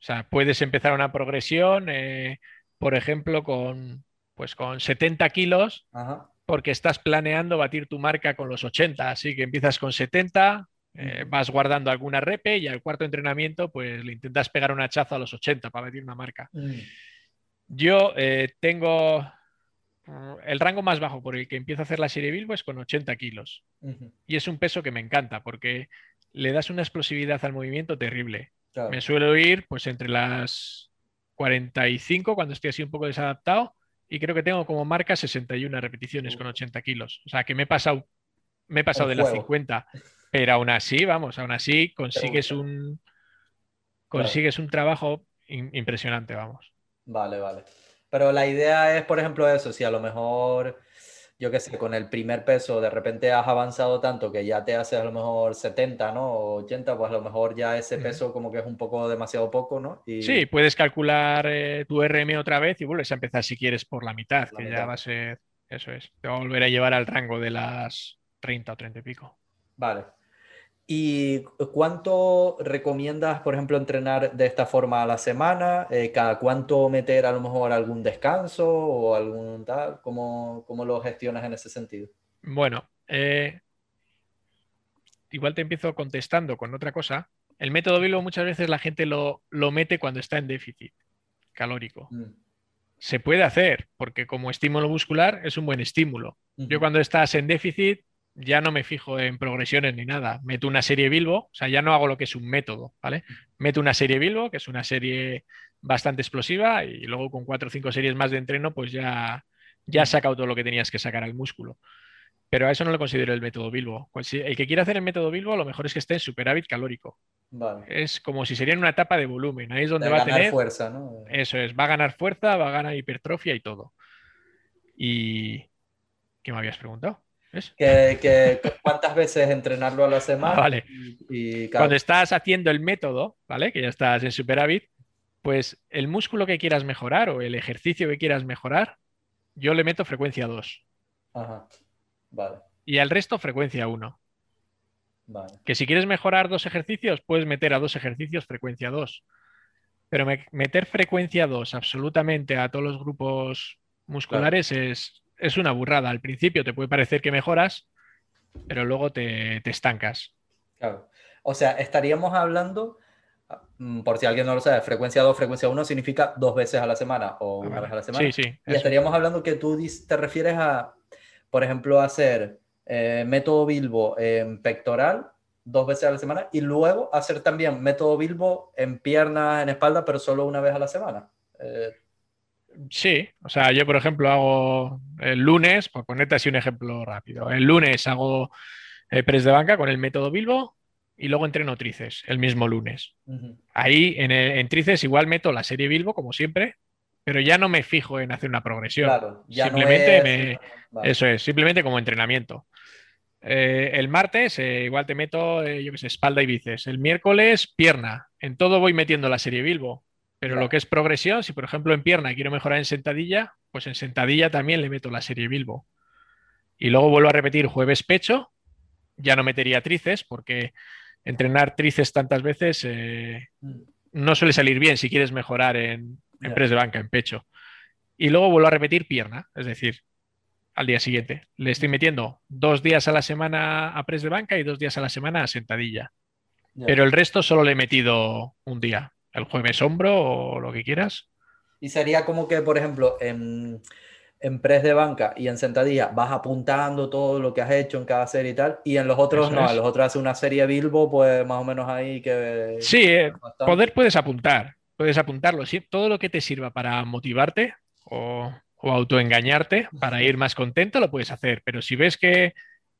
O sea, puedes empezar una progresión, eh, por ejemplo, con, pues con 70 kilos, porque estás planeando batir tu marca con los 80. Así que empiezas con 70, Eh, vas guardando alguna repe y al cuarto entrenamiento, pues le intentas pegar un hachazo a los 80 para medir una marca. Mm. Yo eh, tengo mm, el rango más bajo por el que empiezo a hacer la serie Bilbo es con 80 kilos. Y es un peso que me encanta porque le das una explosividad al movimiento terrible. Me suelo ir pues entre las 45 cuando estoy así un poco desadaptado y creo que tengo como marca 61 repeticiones con 80 kilos. O sea que me he pasado, me he pasado de las 50. *laughs* Pero aún así, vamos, aún así consigues un consigues un trabajo impresionante, vamos. Vale, vale. Pero la idea es, por ejemplo, eso, si a lo mejor, yo qué sé, con el primer peso de repente has avanzado tanto que ya te haces a lo mejor 70, ¿no? O 80, pues a lo mejor ya ese peso como que es un poco demasiado poco, ¿no? Sí, puedes calcular eh, tu RM otra vez y vuelves a empezar si quieres por la mitad, que ya va a ser, eso es, te va a volver a llevar al rango de las 30 o 30 y pico. Vale. ¿Y cuánto recomiendas, por ejemplo, entrenar de esta forma a la semana? Eh, ¿Cada cuánto meter a lo mejor algún descanso o algún tal? ¿Cómo, cómo lo gestionas en ese sentido? Bueno, eh, igual te empiezo contestando con otra cosa. El método Bilbo muchas veces la gente lo, mete cuando está en déficit calórico. Mm. Se puede hacer porque como estímulo muscular es un buen estímulo. Yo cuando estás en déficit ya no me fijo en progresiones ni nada. Meto una serie Bilbo, o sea, ya no hago lo que es un método, ¿vale? Meto una serie Bilbo, que es una serie bastante explosiva, y luego con cuatro o cinco series más de entreno, pues ya, ya has sacado todo lo que tenías que sacar al músculo. Pero a eso no lo considero el método Bilbo. Pues el que quiera hacer el método Bilbo, lo mejor es que esté en superávit calórico. Es como si sería en una etapa de volumen. Ahí es donde va a tener. fuerza, ¿no? Eso es, va a ganar fuerza, va a ganar hipertrofia y todo. ¿Y qué me habías preguntado? Que, cuántas veces entrenarlo a la semana. Vale. Cuando estás haciendo el método, ¿vale? Que ya estás en superávit, pues el músculo que quieras mejorar o el ejercicio que quieras mejorar, yo le meto frecuencia 2. Ajá. Vale. Y al resto frecuencia 1. Vale. Que si quieres mejorar dos ejercicios, puedes meter a dos ejercicios frecuencia 2. Pero meter frecuencia 2 absolutamente a todos los grupos musculares es, es una burrada. Al principio te puede parecer que mejoras, pero luego te, estancas. Claro. O sea, estaríamos hablando, mm, por si alguien no lo sabe, frecuencia 2, frecuencia 1 significa dos veces a la semana o una vez a la semana. Sí, sí. Y estaríamos hablando que tú te refieres a, por ejemplo, hacer eh, método Bilbo en pectoral dos veces a la semana y luego hacer también método Bilbo en piernas, en espalda, pero solo una vez a la semana. Eh, Sí, o sea, yo por ejemplo hago el lunes, por ponerte así un ejemplo rápido, el lunes hago eh, press de banca con el método Bilbo y luego entreno tríceps el mismo lunes. Ahí en, en, tríceps igual meto la serie Bilbo como siempre, pero ya no me fijo en hacer una progresión. simplemente me, eso es, simplemente como entrenamiento. Eh, el martes eh, igual te meto, yo qué sé, espalda y bíceps. El miércoles pierna. En todo voy metiendo la serie Bilbo. Pero lo que es progresión, si por ejemplo en pierna quiero mejorar en sentadilla, pues en sentadilla también le meto la serie Bilbo. Y luego vuelvo a repetir jueves pecho, ya no metería tríceps porque entrenar tríceps tantas veces eh, mm. no suele salir bien si quieres mejorar en, en press de banca, en pecho. Y luego vuelvo a repetir pierna, es decir, al día siguiente. Le estoy metiendo dos días a la semana a press de banca y dos días a la semana a sentadilla. Pero el resto solo le he metido un día el jueves hombro o lo que quieras. Y sería como que, por ejemplo, en, en press de banca y en sentadilla vas apuntando todo lo que has hecho en cada serie y tal, y en los otros no, en los otros hace una serie Bilbo, pues más o menos ahí que... Sí, eh, poder puedes apuntar, puedes apuntarlo, ¿sí? todo lo que te sirva para motivarte o, o autoengañarte para ir más contento lo puedes hacer, pero si ves que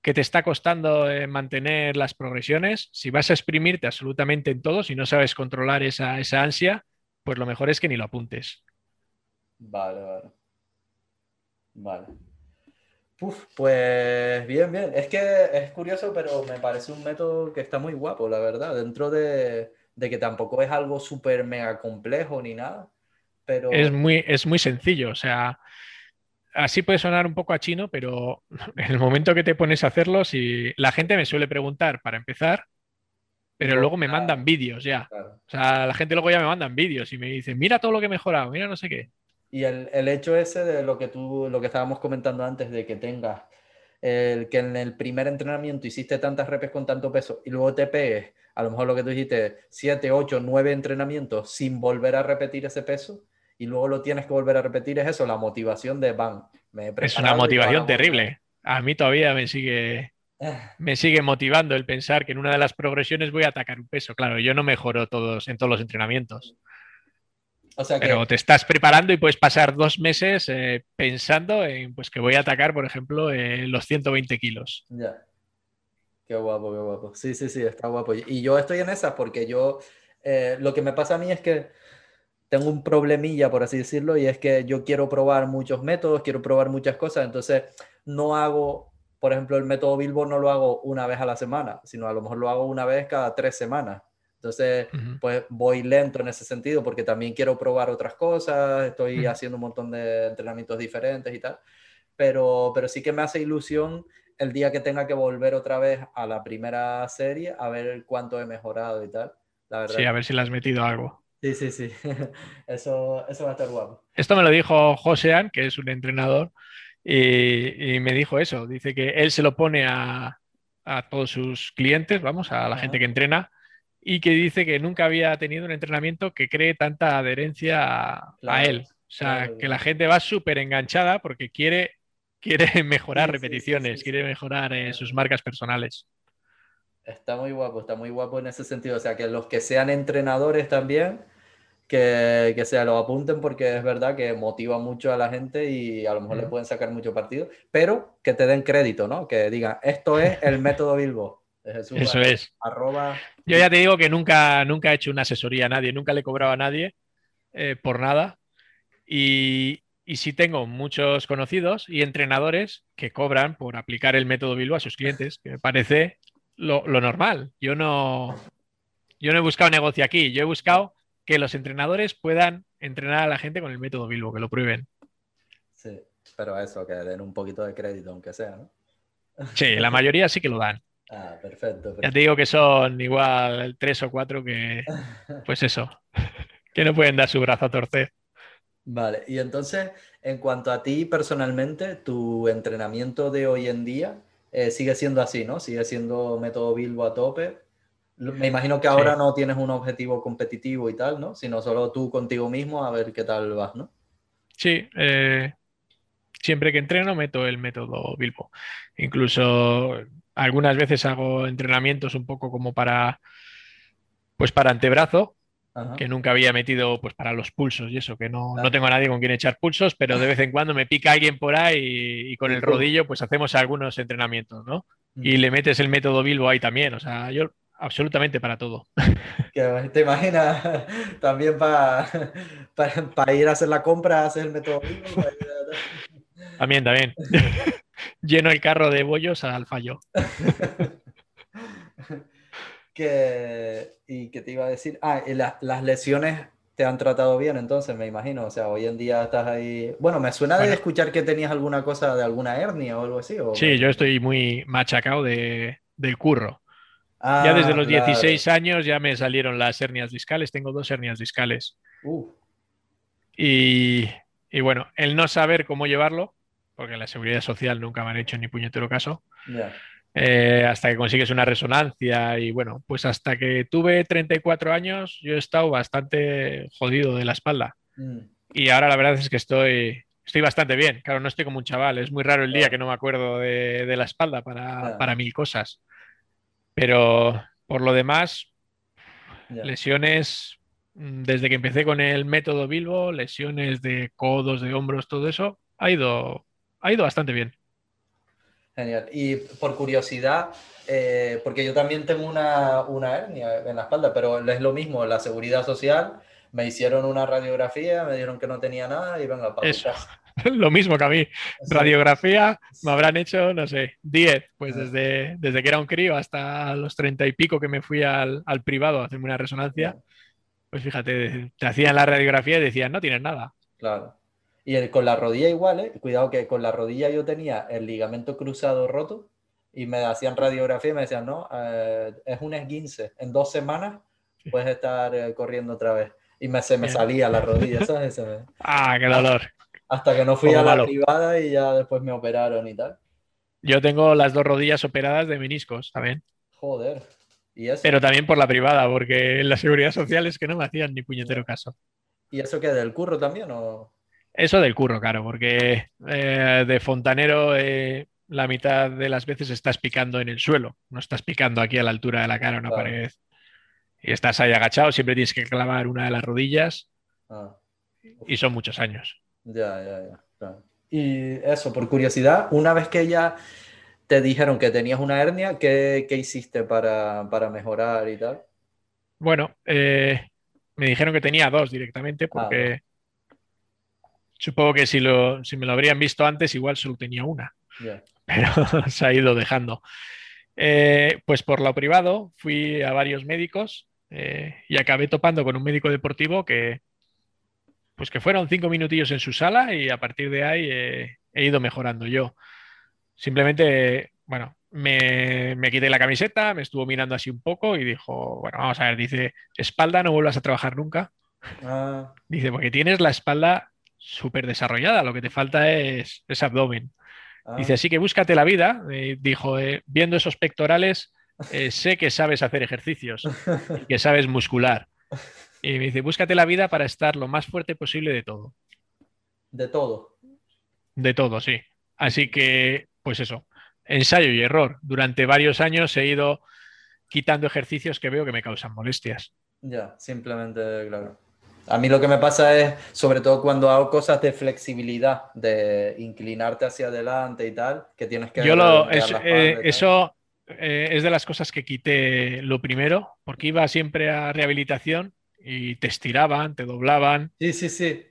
que te está costando eh, mantener las progresiones, si vas a exprimirte absolutamente en todo, si no sabes controlar esa, ansia, pues lo mejor es que ni lo apuntes. Vale, vale. Vale. pues bien, bien. Es que es curioso, pero me parece un método que está muy guapo, la verdad, dentro de, de que tampoco es algo súper mega complejo ni nada. Pero... Es muy, es muy sencillo, o sea, así puede sonar un poco a chino, pero *laughs* en el momento que te pones a hacerlo, si la gente me suele preguntar para empezar, pero luego me mandan vídeos ya. O sea, la gente luego ya me mandan vídeos y me dicen, mira todo lo que he mejorado, mira no sé qué. Y el, hecho ese de lo que tú, lo que estábamos comentando antes, de que tengas el que en el primer entrenamiento hiciste tantas repes con tanto peso y luego te pegues, a lo mejor lo que tú dijiste, 7, 8, 9 entrenamientos sin volver a repetir ese peso y luego lo tienes que volver a repetir, es eso, la motivación de BAM. es una motivación terrible. A mí todavía me sigue, me sigue motivando el pensar que en una de las progresiones voy a atacar un peso. Claro, yo no mejoro todos en todos los entrenamientos. Pero te estás preparando y puedes pasar dos meses eh, pensando en pues, que voy a atacar, por ejemplo, los 120 kilos. Ya. Qué guapo, qué guapo. Sí, sí, sí, está guapo. Y yo estoy en esa porque yo, eh, lo que me pasa a mí es que tengo un problemilla, por así decirlo, y es que yo quiero probar muchos métodos, quiero probar muchas cosas, entonces no hago, por ejemplo, el método Bilbo no lo hago una vez a la semana, sino a lo mejor lo hago una vez cada tres semanas. Entonces, pues voy lento en ese sentido porque también quiero probar otras cosas, estoy haciendo un montón de entrenamientos diferentes y tal, pero, pero sí que me hace ilusión el día que tenga que volver otra vez a la primera serie a ver cuánto he mejorado y tal. La verdad. Sí, a ver si le has metido algo. Sí, sí, sí. *laughs* Eso, eso va a estar guapo. Esto me lo dijo Josean, que es un entrenador, y, me dijo eso. Dice que él se lo pone a, a todos sus clientes, vamos, a la gente que entrena, y que dice que nunca había tenido un entrenamiento que cree tanta adherencia a, él. O sea, que la gente va súper enganchada porque quiere, quiere *laughs* mejorar repeticiones, quiere mejorar eh, sus marcas personales. Está muy guapo, está muy guapo en ese sentido. O sea, que los que sean entrenadores también, que, que se lo apunten porque es verdad que motiva mucho a la gente y a lo mejor le pueden sacar mucho partido, pero que te den crédito, ¿no? Que digan, esto es el método Bilbo. Eso es. Yo ya te digo que nunca, nunca he hecho una asesoría a nadie, nunca le he cobrado a nadie eh, por nada. Y, y sí tengo muchos conocidos y entrenadores que cobran por aplicar el método Bilbo a sus clientes, que me parece lo, normal. Yo no, yo no he buscado negocio aquí, yo he buscado que los entrenadores puedan entrenar a la gente con el método Bilbo, que lo prueben. Sí, pero eso, que den un poquito de crédito, aunque sea, ¿no? Sí, la mayoría sí que lo dan. *laughs* Ah, perfecto, Ya te digo que son igual tres o cuatro que, *laughs* pues eso, *laughs* que no pueden dar su brazo a torcer. Vale, y entonces, en cuanto a ti personalmente, tu entrenamiento de hoy en día eh, sigue siendo así, ¿no? Sigue siendo método Bilbo a tope. Me imagino que ahora no tienes un objetivo competitivo y tal, ¿no? Sino solo tú contigo mismo a ver qué tal vas, ¿no? Sí, eh, siempre que entreno meto el método Bilbo. Incluso algunas veces hago entrenamientos un poco como para, pues para antebrazo, que nunca había metido pues para los pulsos y eso, que no, no, tengo a nadie con quien echar pulsos, pero de vez en cuando me pica alguien por ahí y, con el rodillo pues hacemos algunos entrenamientos, ¿no? Y le metes el método Bilbo ahí también, o sea, yo absolutamente para todo. *laughs* ¿Te imaginas también para, para, ir a hacer la compra, hacer el método Bilbo? También, también *laughs* *laughs* lleno el carro de bollos al fallo. ¿Y qué te iba a decir? Ah, y las lesiones te han tratado bien entonces, me imagino. O sea, hoy en día estás ahí. Bueno, me suena de escuchar que tenías alguna cosa de alguna hernia o algo así. Sí, yo estoy muy machacado de, del curro. ya desde los 16 años ya me salieron las hernias discales. Tengo dos hernias discales. Uh. Y, y, bueno, el no saber cómo llevarlo porque en la seguridad social nunca me han hecho ni puñetero caso. Eh, hasta que consigues una resonancia y bueno, pues hasta que tuve 34 años yo he estado bastante jodido de la espalda. Mm. Y ahora la verdad es que estoy, estoy bastante bien. Claro, no estoy como un chaval. Es muy raro el día que no me acuerdo de, la espalda para, para, mil cosas. Pero por lo demás, lesiones, mm, desde que empecé con el método Bilbo, lesiones de codos, de hombros, todo eso, ha ido ha ido bastante bien. Genial. Y por curiosidad, eh, porque yo también tengo una, una, hernia en la espalda, pero es lo mismo, la seguridad social, me hicieron una radiografía, me dijeron que no tenía nada y venga, para Eso. *laughs* Lo mismo que a mí. Radiografía me habrán hecho, no sé, 10, pues desde, desde que era un crío hasta los 30 y pico que me fui al, al privado a hacerme una resonancia. Pues fíjate, te hacían la radiografía y decían, no tienes nada. Claro. Y con la rodilla igual, ¿eh? Cuidado que con la rodilla yo tenía el ligamento cruzado roto y me hacían radiografía y me decían, no, eh, es un esguince. En dos semanas puedes estar eh, corriendo otra vez. Y me, se me salía la rodilla, ¿sabes? *laughs* ah, qué dolor. Hasta que no fui a la privada y ya después me operaron y tal. Yo tengo las dos rodillas operadas de meniscos, ¿saben? Joder. ¿Y eso? Pero también por la privada, porque en la seguridad social es que no me hacían ni puñetero caso. ¿Y eso qué? ¿Del curro también o...? Eso del curro, claro, porque eh, de fontanero eh, la mitad de las veces estás picando en el suelo, no estás picando aquí a la altura de la cara una pared. Y estás ahí agachado, siempre tienes que clavar una de las rodillas. Ah. Y son muchos años. Ya, ya, ya. Y eso, por curiosidad, una vez que ya te dijeron que tenías una hernia, ¿qué, hiciste para, mejorar y tal? Bueno, eh, me dijeron que tenía dos directamente ah, porque Supongo que si, lo, si me lo habrían visto antes, igual solo tenía una. Pero *laughs* se ha ido dejando. Eh, pues por lo privado fui a varios médicos eh, y acabé topando con un médico deportivo que, pues que fueron cinco minutillos en su sala y a partir de ahí he ido mejorando yo. Simplemente, bueno, me, me, quité la camiseta, me estuvo mirando así un poco y dijo, bueno, vamos a ver, dice, espalda, no vuelvas a trabajar nunca. Ah. Dice, porque tienes la espalda súper desarrollada, lo que te falta es, ese abdomen. Ah. Dice, así que búscate la vida. dijo, eh, viendo esos pectorales, eh, *laughs* sé que sabes hacer ejercicios y que sabes *laughs* muscular. Y me dice, búscate la vida para estar lo más fuerte posible de todo. De todo. De todo, sí. Así que, pues eso, ensayo y error. Durante varios años he ido quitando ejercicios que veo que me causan molestias. Ya, simplemente, claro. A mí lo que me pasa es, sobre todo cuando hago cosas de flexibilidad, de inclinarte hacia adelante y tal, que tienes que... Yo lo, eh, eso eh, es de las cosas que quité lo primero, porque iba siempre a rehabilitación y te estiraban, te doblaban. Sí, sí, sí.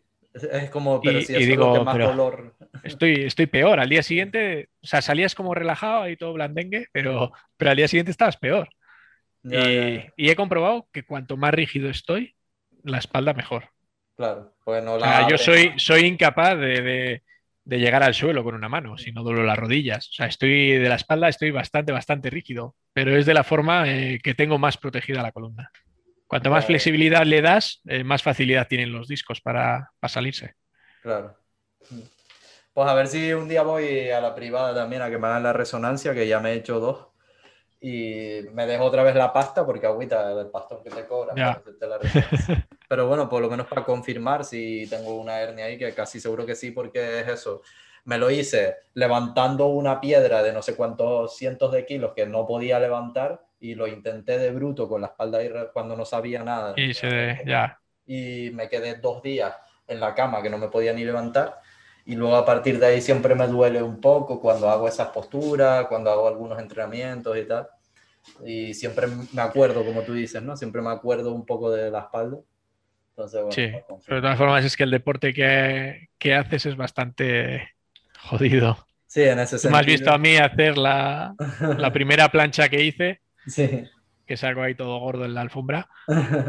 Es como, pero si es digo, más dolor. Estoy, *laughs* estoy peor. Al día siguiente, o sea, salías como relajado y todo blandengue, pero, pero al día siguiente estabas peor. y he comprobado que cuanto más rígido estoy, la espalda mejor. Claro, pues no la. yo soy, soy incapaz de, llegar al suelo con una mano, si no doblo las rodillas. O sea, estoy de la espalda, estoy bastante, bastante rígido, pero es de la forma eh, que tengo más protegida la columna. Cuanto más flexibilidad le das, eh, más facilidad tienen los discos para, para, salirse. Claro. Pues a ver si un día voy a la privada también a que me hagan la resonancia, que ya me he hecho dos y me dejo otra vez la pasta porque agüita del pastón que te cobra. *laughs* Pero bueno, por lo menos para confirmar si tengo una hernia ahí, que casi seguro que sí, porque es eso. Me lo hice levantando una piedra de no sé cuántos cientos de kilos que no podía levantar y lo intenté de bruto con la espalda ahí cuando no sabía nada. Y, se, ya. y me quedé dos días en la cama que no me podía ni levantar y luego a partir de ahí siempre me duele un poco cuando hago esas posturas, cuando hago algunos entrenamientos y tal. Y siempre me acuerdo, como tú dices, ¿no? Siempre me acuerdo un poco de la espalda. Entonces, bueno, sí, pues, pero de todas formas es que el deporte que, que haces es bastante jodido. Sí, en ese sentido. me has visto a mí hacer la, *laughs* la primera plancha que hice. Sí que salgo ahí todo gordo en la alfombra.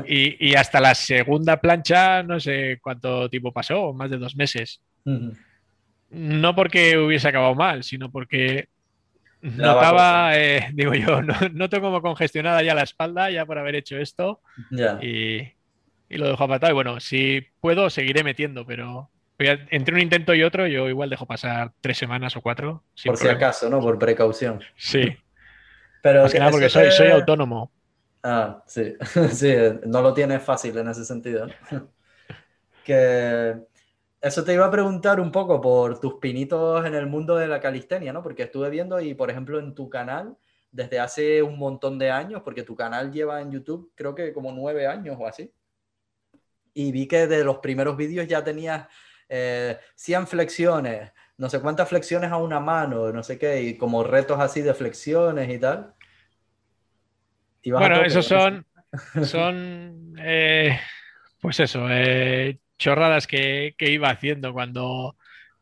Y, y, hasta la segunda plancha, no sé cuánto tiempo pasó, más de dos meses no porque hubiese acabado mal, sino porque notaba, eh, *laughs* digo yo, no, noto como congestionada ya la espalda, ya por haber hecho esto. Y, lo dejo apatado. Y bueno, si puedo, seguiré metiendo, pero entre un intento y otro, yo igual dejo pasar tres semanas o cuatro. Por si acaso, ¿no? Por precaución. Sí. *laughs* Pero Más que nada porque soy, soy autónomo. Ah, sí. *laughs* sí, no lo tienes fácil en ese sentido. que eso te iba a preguntar un poco por tus pinitos en el mundo de la calistenia, ¿no? Porque estuve viendo y, por ejemplo, en tu canal, desde hace un montón de años, porque tu canal lleva en YouTube creo que como nueve años o así, y vi que de los primeros vídeos ya tenías eh, 100 flexiones, no sé cuántas flexiones a una mano, no sé qué, y como retos así de flexiones y tal. bueno, esos son, son eh, pues eso, eh, chorradas que, iba haciendo cuando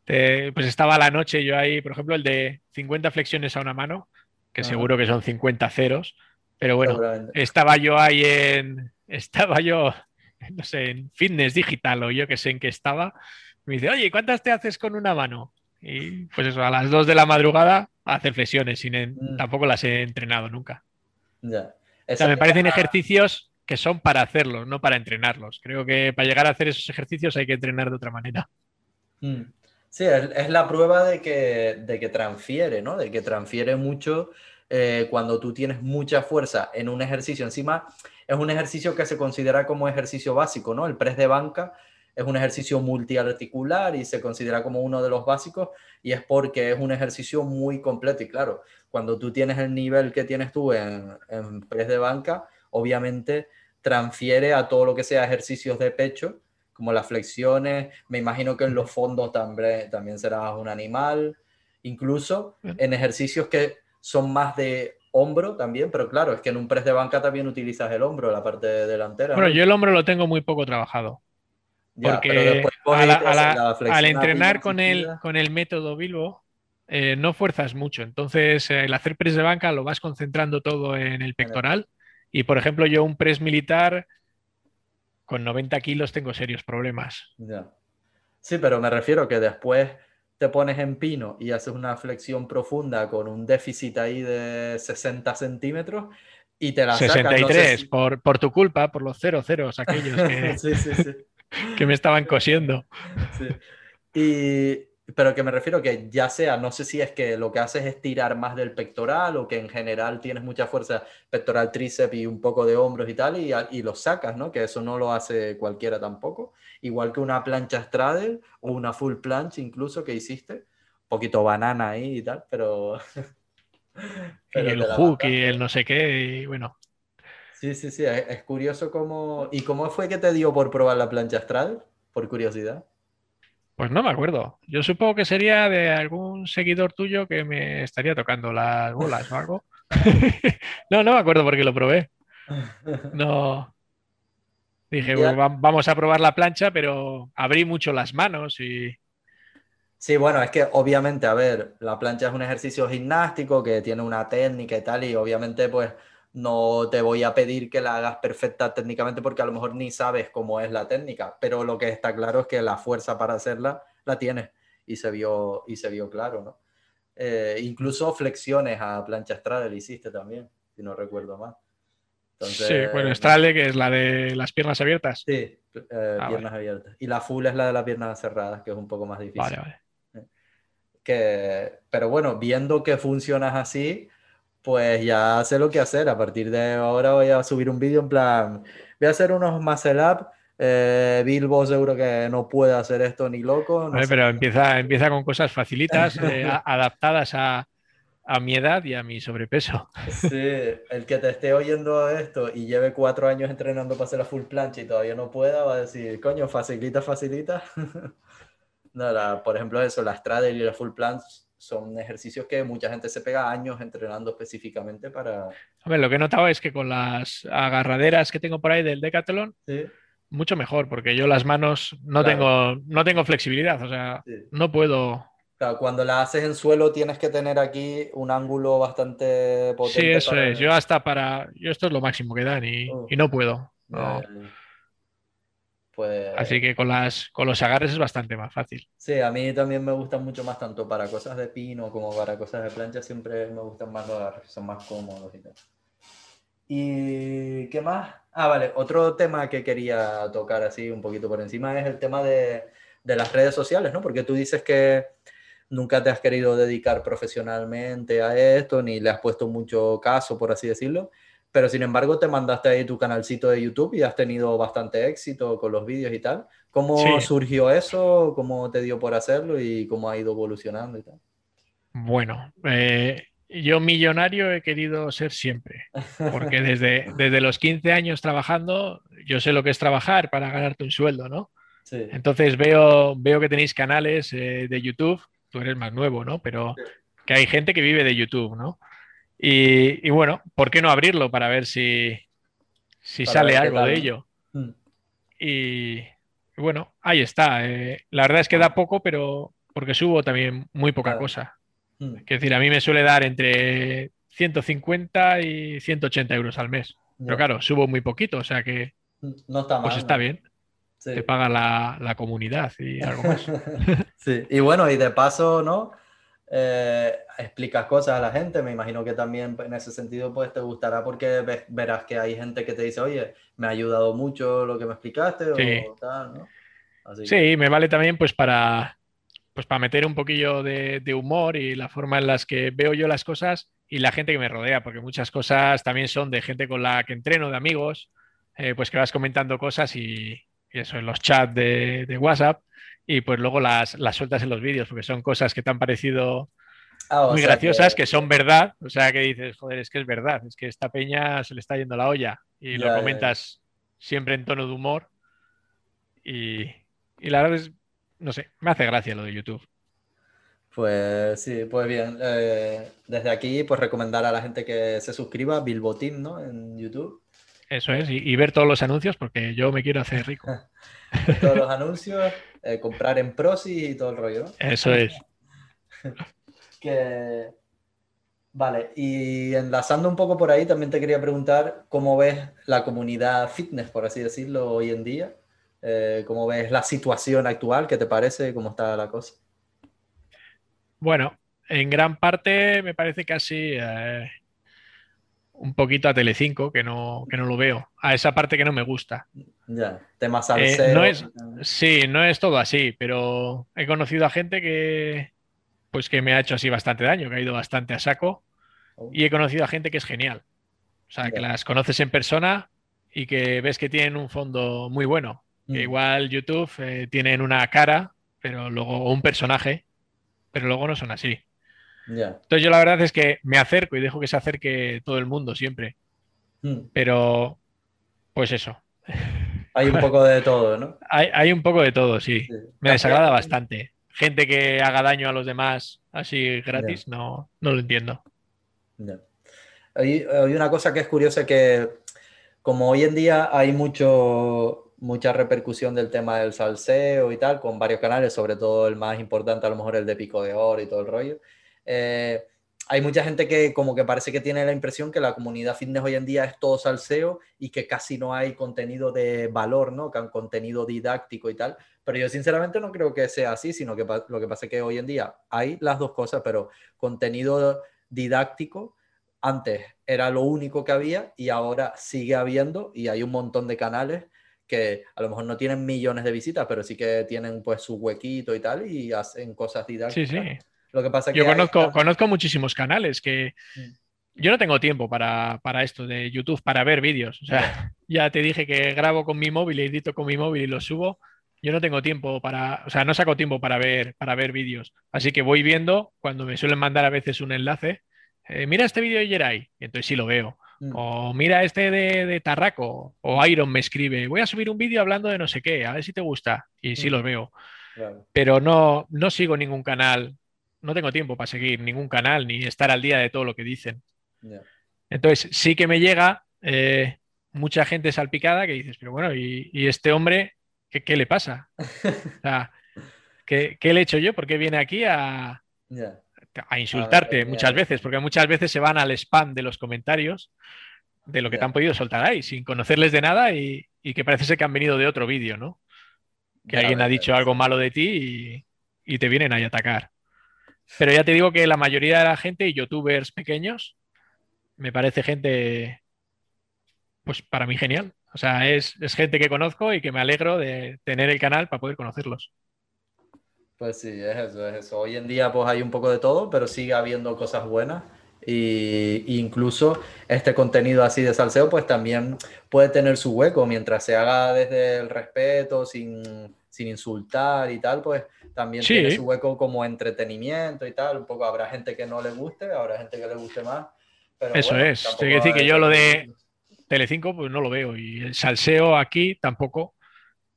pues estaba la noche yo ahí, por ejemplo, el de 50 flexiones a una mano, que seguro que son 50 ceros, pero bueno, estaba yo ahí en, estaba yo, no sé, en fitness digital o yo que sé en qué estaba, me dice, oye, ¿cuántas te haces con una mano? Y pues eso, a las 2 de la madrugada hacer flexiones, sin mm. tampoco las he entrenado nunca. Ya. O sea, me parecen ejercicios que son para hacerlos, no para entrenarlos. Creo que para llegar a hacer esos ejercicios hay que entrenar de otra manera. Mm. Sí, es, la prueba de que, de que transfiere, ¿no? De que transfiere mucho eh, cuando tú tienes mucha fuerza en un ejercicio. Encima, es un ejercicio que se considera como ejercicio básico, ¿no? El press de banca es un ejercicio multiarticular y se considera como uno de los básicos y es porque es un ejercicio muy completo y claro, cuando tú tienes el nivel que tienes tú en, en press de banca, obviamente transfiere a todo lo que sea ejercicios de pecho, como las flexiones, me imagino que en los fondos también, también serás un animal, incluso en ejercicios que son más de hombro también, pero claro, es que en un press de banca también utilizas el hombro, la parte delantera. Bueno, yo el hombro lo tengo muy poco trabajado. porque al entrenar con el, con el método Bilbo, eh, no fuerzas mucho. Entonces, el hacer press de banca lo vas concentrando todo en el pectoral. Y, por ejemplo, yo un press militar con 90 kilos tengo serios problemas. Sí, pero me refiero que después te pones en pino y haces una flexión profunda con un déficit ahí de 60 centímetros y te la 63, por, por tu culpa, por los cero ceros aquellos que, *laughs* sí, sí, sí. *laughs* que me estaban cosiendo. Y, pero que me refiero que ya sea, no sé si es que lo que haces es tirar más del pectoral o que en general tienes mucha fuerza pectoral, tríceps y un poco de hombros y tal, y, y lo sacas, ¿no? Que eso no lo hace cualquiera tampoco. Igual que una plancha straddle o una full planche incluso que hiciste. Un poquito banana ahí y tal, pero... *laughs* y el hook y el no sé qué, y bueno. Sí, sí, sí, es, es curioso cómo... ¿Y cómo fue que te dio por probar la plancha straddle? Por curiosidad. Pues no me acuerdo. Yo supongo que sería de algún seguidor tuyo que me estaría tocando las bolas o algo. *laughs* no, no me acuerdo porque lo probé. No. Dije, vamos a probar la plancha, pero abrí mucho las manos y. Sí, bueno, es que obviamente, a ver, la plancha es un ejercicio gimnástico que tiene una técnica y tal, y obviamente, pues no te voy a pedir que la hagas perfecta técnicamente porque a lo mejor ni sabes cómo es la técnica, pero lo que está claro es que la fuerza para hacerla la tienes y se vio, y se vio claro, ¿no? Eh, incluso flexiones a plancha Straddle hiciste también, si no recuerdo mal. sí, bueno, Straddle que es la de las piernas abiertas. Sí, eh, ah, piernas abiertas. Y la full es la de las piernas cerradas, que es un poco más difícil. Vale, vale. Eh, que, pero bueno, viendo que funcionas así, pues ya sé lo que hacer. A partir de ahora voy a subir un vídeo en plan, voy a hacer unos muscle up. Eh, Bilbo seguro que no puede hacer esto ni loco. pero empieza, empieza con cosas facilitas, *laughs* eh, adaptadas a, a, mi edad y a mi sobrepeso. Sí, el que te esté oyendo esto y lleve cuatro años entrenando para hacer la full plancha y todavía no pueda, va a decir, coño, facilita, facilita. *laughs* no, por ejemplo, eso, la straddle y la full plancha son ejercicios que mucha gente se pega años entrenando específicamente para... A ver, lo que he notado es que con las agarraderas que tengo por ahí del Decathlon, mucho mejor, porque yo las manos no, tengo, no tengo flexibilidad, o sea, no puedo... Claro, cuando la haces en suelo tienes que tener aquí un ángulo bastante potente. Sí, eso es. Yo hasta para... Yo esto es lo máximo que dan y, y no puedo. No. Pues Así que con, las, con los agarres es bastante más fácil. Sí, a mí también me gustan mucho más, tanto para cosas de pino como para cosas de plancha, siempre me gustan más los agarres, son más cómodos y tal. ¿Y qué más? Ah, vale, otro tema que quería tocar así un poquito por encima es el tema de, de las redes sociales, ¿no? Porque tú dices que nunca te has querido dedicar profesionalmente a esto, ni le has puesto mucho caso, por así decirlo pero sin embargo te mandaste ahí tu canalcito de YouTube y has tenido bastante éxito con los vídeos y tal. ¿Cómo surgió eso? ¿Cómo te dio por hacerlo y cómo ha ido evolucionando y tal? Bueno, eh, yo millonario he querido ser siempre, porque desde, *laughs* desde los 15 años trabajando, yo sé lo que es trabajar para ganarte un sueldo, ¿no? Entonces veo, veo que tenéis canales eh, de YouTube, tú eres más nuevo, ¿no? Pero que hay gente que vive de YouTube, ¿no? Y, bueno, ¿por qué no abrirlo para ver si, si sale algo de ello? Mm. Y, bueno, ahí está. Eh, la verdad es que da poco, pero porque subo también muy poca cosa. Mm. Es decir, a mí me suele dar entre 150 y 180 euros al mes. Pero claro, subo muy poquito, o sea que mm, no está pues está bien. Te paga la, la, comunidad y algo más. *laughs* sí, y bueno, y de paso, ¿no? Eh, explicas cosas a la gente, me imagino que también en ese sentido pues te gustará porque verás que hay gente que te dice, oye, me ha ayudado mucho lo que me explicaste sí. o tal, ¿no? sí, me vale también pues para, pues para meter un poquillo de, humor y la forma en las que veo yo las cosas y la gente que me rodea, porque muchas cosas también son de gente con la que entreno, de amigos, eh, pues que vas comentando cosas y, eso en los chats de, WhatsApp y pues luego las, las sueltas en los vídeos, porque son cosas que te han parecido ah, muy graciosas, que... son verdad, o sea que dices, joder, es que es verdad, es que esta peña se le está yendo la olla y lo comentas siempre en tono de humor y, y la verdad es, no sé, me hace gracia lo de YouTube. Pues sí, pues bien. Eh, desde aquí, pues recomendar a la gente que se suscriba Bilbotín, ¿no? En YouTube. Eso es, y, ver todos los anuncios porque yo me quiero hacer rico. *laughs* todos los anuncios, eh, comprar en Prosi y todo el rollo, ¿no? Eso es. *laughs* que... Vale, y enlazando un poco por ahí, también te quería preguntar cómo ves la comunidad fitness, por así decirlo, hoy en día. Eh, ¿Cómo ves la situación actual? ¿Qué te parece? ¿Cómo está la cosa? Bueno, en gran parte me parece casi eh, un poquito a Telecinco, que no, que no lo veo. A esa parte que no me gusta. Ya, temas eh, no es, Sí, no es todo así, pero he conocido a gente que pues que me ha hecho así bastante daño, que ha ido bastante a saco. Oh. Y he conocido a gente que es genial. O sea, que las conoces en persona y que ves que tienen un fondo muy bueno. Mm. igual YouTube eh, tienen una cara, pero luego un personaje, pero luego no son así. Entonces yo la verdad es que me acerco y dejo que se acerque todo el mundo siempre. Mm. Pero, pues eso. Hay un poco de todo, ¿no? *laughs* Hay, un poco de todo, sí. Me desagrada bastante. Gente que haga daño a los demás así gratis, no, no lo entiendo. Hay, hay, una cosa que es curiosa que como hoy en día hay mucho mucha repercusión del tema del salseo y tal, con varios canales, sobre todo el más importante, a lo mejor el de Pico de Oro y todo el rollo. Eh, hay mucha gente que como que parece que tiene la impresión que la comunidad fitness hoy en día es todo salseo y que casi no hay contenido de valor, ¿no? Que han contenido didáctico y tal. Pero yo sinceramente no creo que sea así, sino que lo que pasa es que hoy en día hay las dos cosas, pero contenido didáctico antes era lo único que había y ahora sigue habiendo y hay un montón de canales que a lo mejor no tienen millones de visitas, pero sí que tienen pues su huequito y tal y hacen cosas didácticas. Sí, sí. Lo que pasa que yo conozco, conozco muchísimos canales que mm. yo no tengo tiempo para, esto de YouTube, para ver vídeos. O sea, *laughs* ya te dije que grabo con mi móvil, edito con mi móvil y lo subo. Yo no tengo tiempo para, o sea, no saco tiempo para ver, para ver vídeos. Así que voy viendo cuando me suelen mandar a veces un enlace. Eh, mira este vídeo de Jerai. Y entonces sí lo veo. Mm. O mira este de, Tarraco. O Iron me escribe, voy a subir un vídeo hablando de no sé qué, a ver si te gusta. Y sí mm. los veo. Pero no, no sigo ningún canal. No tengo tiempo para seguir ningún canal ni estar al día de todo lo que dicen. Entonces, sí que me llega eh, mucha gente salpicada que dices, pero bueno, ¿y, este hombre qué, le pasa? *laughs* ¿qué, le he hecho yo? ¿Por qué viene aquí a, a insultarte muchas veces, porque muchas veces se van al spam de los comentarios de lo que te han podido soltar ahí, sin conocerles de nada y, que parece ser que han venido de otro vídeo, ¿no? Que alguien ha dicho algo malo de ti y, te vienen ahí a atacar. Pero ya te digo que la mayoría de la gente, y youtubers pequeños, me parece gente, pues para mí genial. O sea, es, es gente que conozco y que me alegro de tener el canal para poder conocerlos. Pues sí, es eso, es eso. Hoy en día pues hay un poco de todo, pero sigue habiendo cosas buenas. Y incluso este contenido así de salseo pues también puede tener su hueco mientras se haga desde el respeto, sin, insultar y tal, pues también tiene su hueco como entretenimiento y tal. Un poco habrá gente que no le guste, habrá gente que le guste más. Eso es. Quiero decir que yo lo de Telecinco pues no lo veo y el salseo aquí tampoco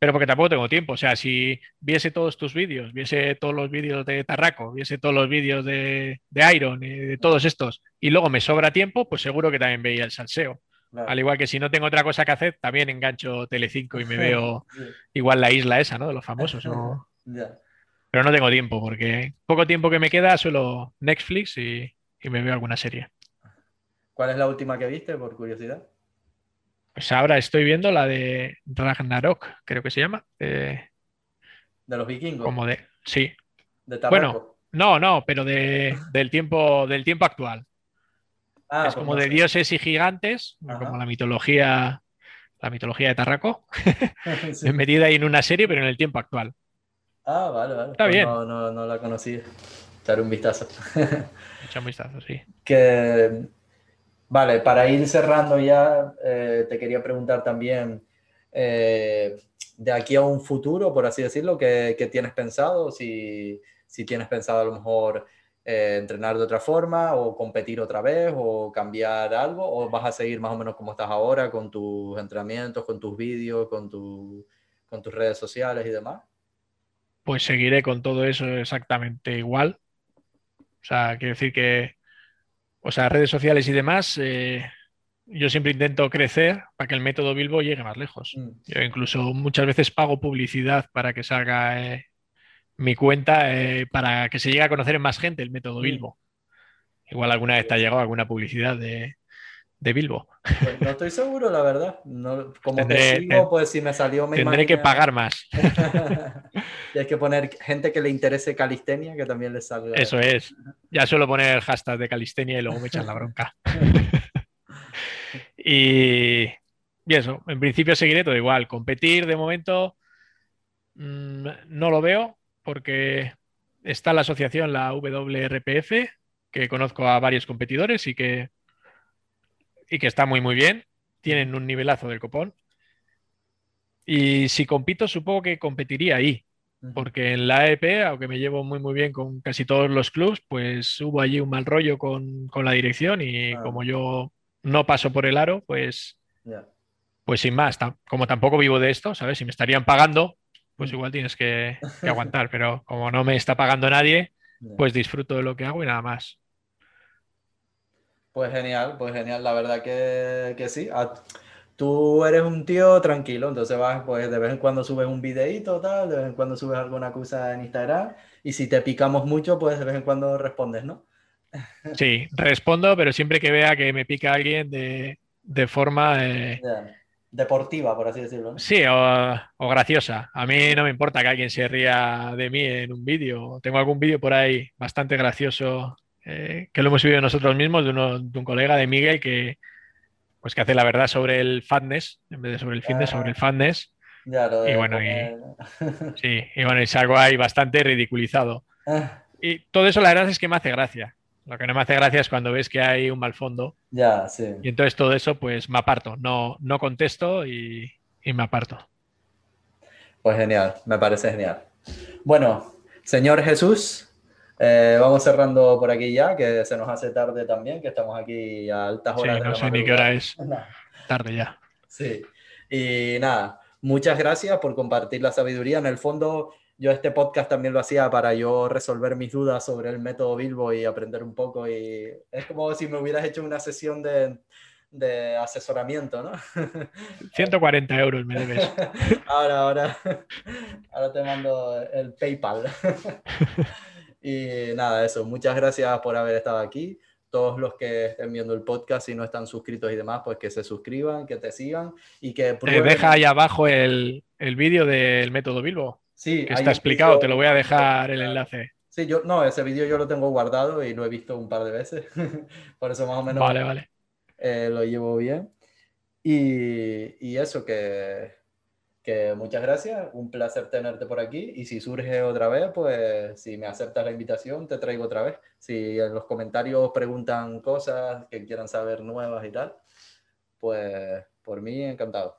pero porque tampoco tengo tiempo. O sea, si viese todos tus vídeos, viese todos los vídeos de Tarraco, viese todos los vídeos de, Iron y de todos estos, y luego me sobra tiempo, pues seguro que también veía el salseo. Al igual que si no tengo otra cosa que hacer, también engancho Telecinco y me *laughs* veo igual la isla esa, ¿no? De los famosos. *laughs* Pero no tengo tiempo, porque poco tiempo que me queda, solo Netflix y me veo alguna serie. ¿Cuál es la última que viste, por curiosidad? Pues ahora estoy viendo la de Ragnarok, creo que se llama. De, los vikingos. Como de. Sí. bueno, no, no, pero de, del, tiempo, del tiempo actual. Ah, es pues como de dioses y gigantes, como la mitología, la mitología de Tarraco, *laughs* *laughs* metida ahí en una serie, pero en el tiempo actual. Ah, vale, vale. Está pues bien. No, no, no, la conocí. Echar un vistazo. *laughs* Echar un vistazo, sí. Que, vale, para ir cerrando ya, eh, te quería preguntar también, eh, de aquí a un futuro, por así decirlo, ¿qué, qué tienes pensado? Si, si, tienes pensado a lo mejor eh, entrenar de otra forma o competir otra vez o cambiar algo, o vas a seguir más o menos como estás ahora con tus entrenamientos, con tus vídeos, con, tu, con tus redes sociales y demás pues seguiré con todo eso exactamente igual. O sea, quiero decir que, o sea, redes sociales y demás, eh, yo siempre intento crecer para que el método Bilbo llegue más lejos. Mm. Yo incluso muchas veces pago publicidad para que salga eh, mi cuenta, eh, para que se llegue a conocer en más gente el método mm. Bilbo. Igual alguna vez te ha llegado alguna publicidad de, de Bilbo. Pues no estoy seguro, la verdad. como te sigo, pues si me salió... Me tendré que pagar más. *laughs* y hay que poner gente que le interese calistenia, que también le salga. Eso es. Ya suelo poner el hashtag de calistenia y luego me echan la bronca. *laughs* y, y eso, en principio seguiré todo igual. Competir de momento mm, no lo veo porque está la asociación, la WRPF, que conozco a varios competidores y que y que está muy, muy bien. Tienen un nivelazo del copón. Y si compito, supongo que competiría ahí. Porque en la AEP, aunque me llevo muy, muy bien con casi todos los clubs, pues hubo allí un mal rollo con, la dirección y ah. como yo no paso por el aro, pues, pues sin más. Como tampoco vivo de esto, ¿sabes? Si me estarían pagando, pues igual tienes que, que *laughs* aguantar. Pero como no me está pagando nadie, pues disfruto de lo que hago y nada más. Pues genial, pues genial, la verdad que, que sí. Ah, tú eres un tío tranquilo, entonces vas, pues de vez en cuando subes un videíto, tal, de vez en cuando subes alguna cosa en Instagram, y si te picamos mucho, pues de vez en cuando respondes, ¿no? Sí, respondo, pero siempre que vea que me pica alguien de, de forma... Eh, deportiva, por así decirlo. ¿no? Sí, o, o, graciosa. A mí no me importa que alguien se ría de mí en un vídeo. Tengo algún vídeo por ahí bastante gracioso eh, que lo hemos subido nosotros mismos, de, un colega de Miguel que, pues que hace la verdad sobre el fatness, en vez de sobre el fitness, sobre el ah. fatness. y bueno, y, sí, y bueno, y salgo ahí bastante ridiculizado. Ah. *laughs* Y todo eso la verdad es que me hace gracia. Lo que no me hace gracia es cuando ves que hay un mal fondo. Ya, sí. Y entonces todo eso, pues me aparto. No, no contesto y, y me aparto. Pues genial, me parece genial. Bueno, señor Jesús, eh, vamos cerrando por aquí ya, que se nos hace tarde también, que estamos aquí a altas horas. Sí, no sé ni qué hora es. *laughs* Tarde ya. Sí. Y nada, muchas gracias por compartir la sabiduría. En el fondo, yo este podcast también lo hacía para yo resolver mis dudas sobre el método Bilbo y aprender un poco. Y es como si me hubieras hecho una sesión de, de asesoramiento, ¿no? *laughs* 140 euros me debes. *laughs* Ahora, ahora, ahora te mando el PayPal. *laughs* Y nada, eso, muchas gracias por haber estado aquí. Todos los que estén viendo el podcast y no están suscritos y demás, pues que se suscriban, que te sigan y que prueben... deja ahí abajo el, el vídeo del método Bilbo. Sí, que está explicado, te lo voy a dejar el enlace. Sí, yo no, ese vídeo yo lo tengo guardado y lo he visto un par de veces. *laughs* Por eso más o menos vale, vale. Eh, lo llevo bien. Y, y eso, que, que muchas gracias, un placer tenerte por aquí y si surge otra vez, pues si me aceptas la invitación, te traigo otra vez. Si en los comentarios preguntan cosas que quieran saber nuevas y tal, pues por mí encantado.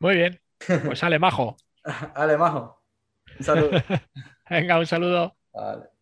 Muy bien, pues Ale Majo. *laughs* Ale Majo, un saludo. *laughs* Venga, un saludo. Vale.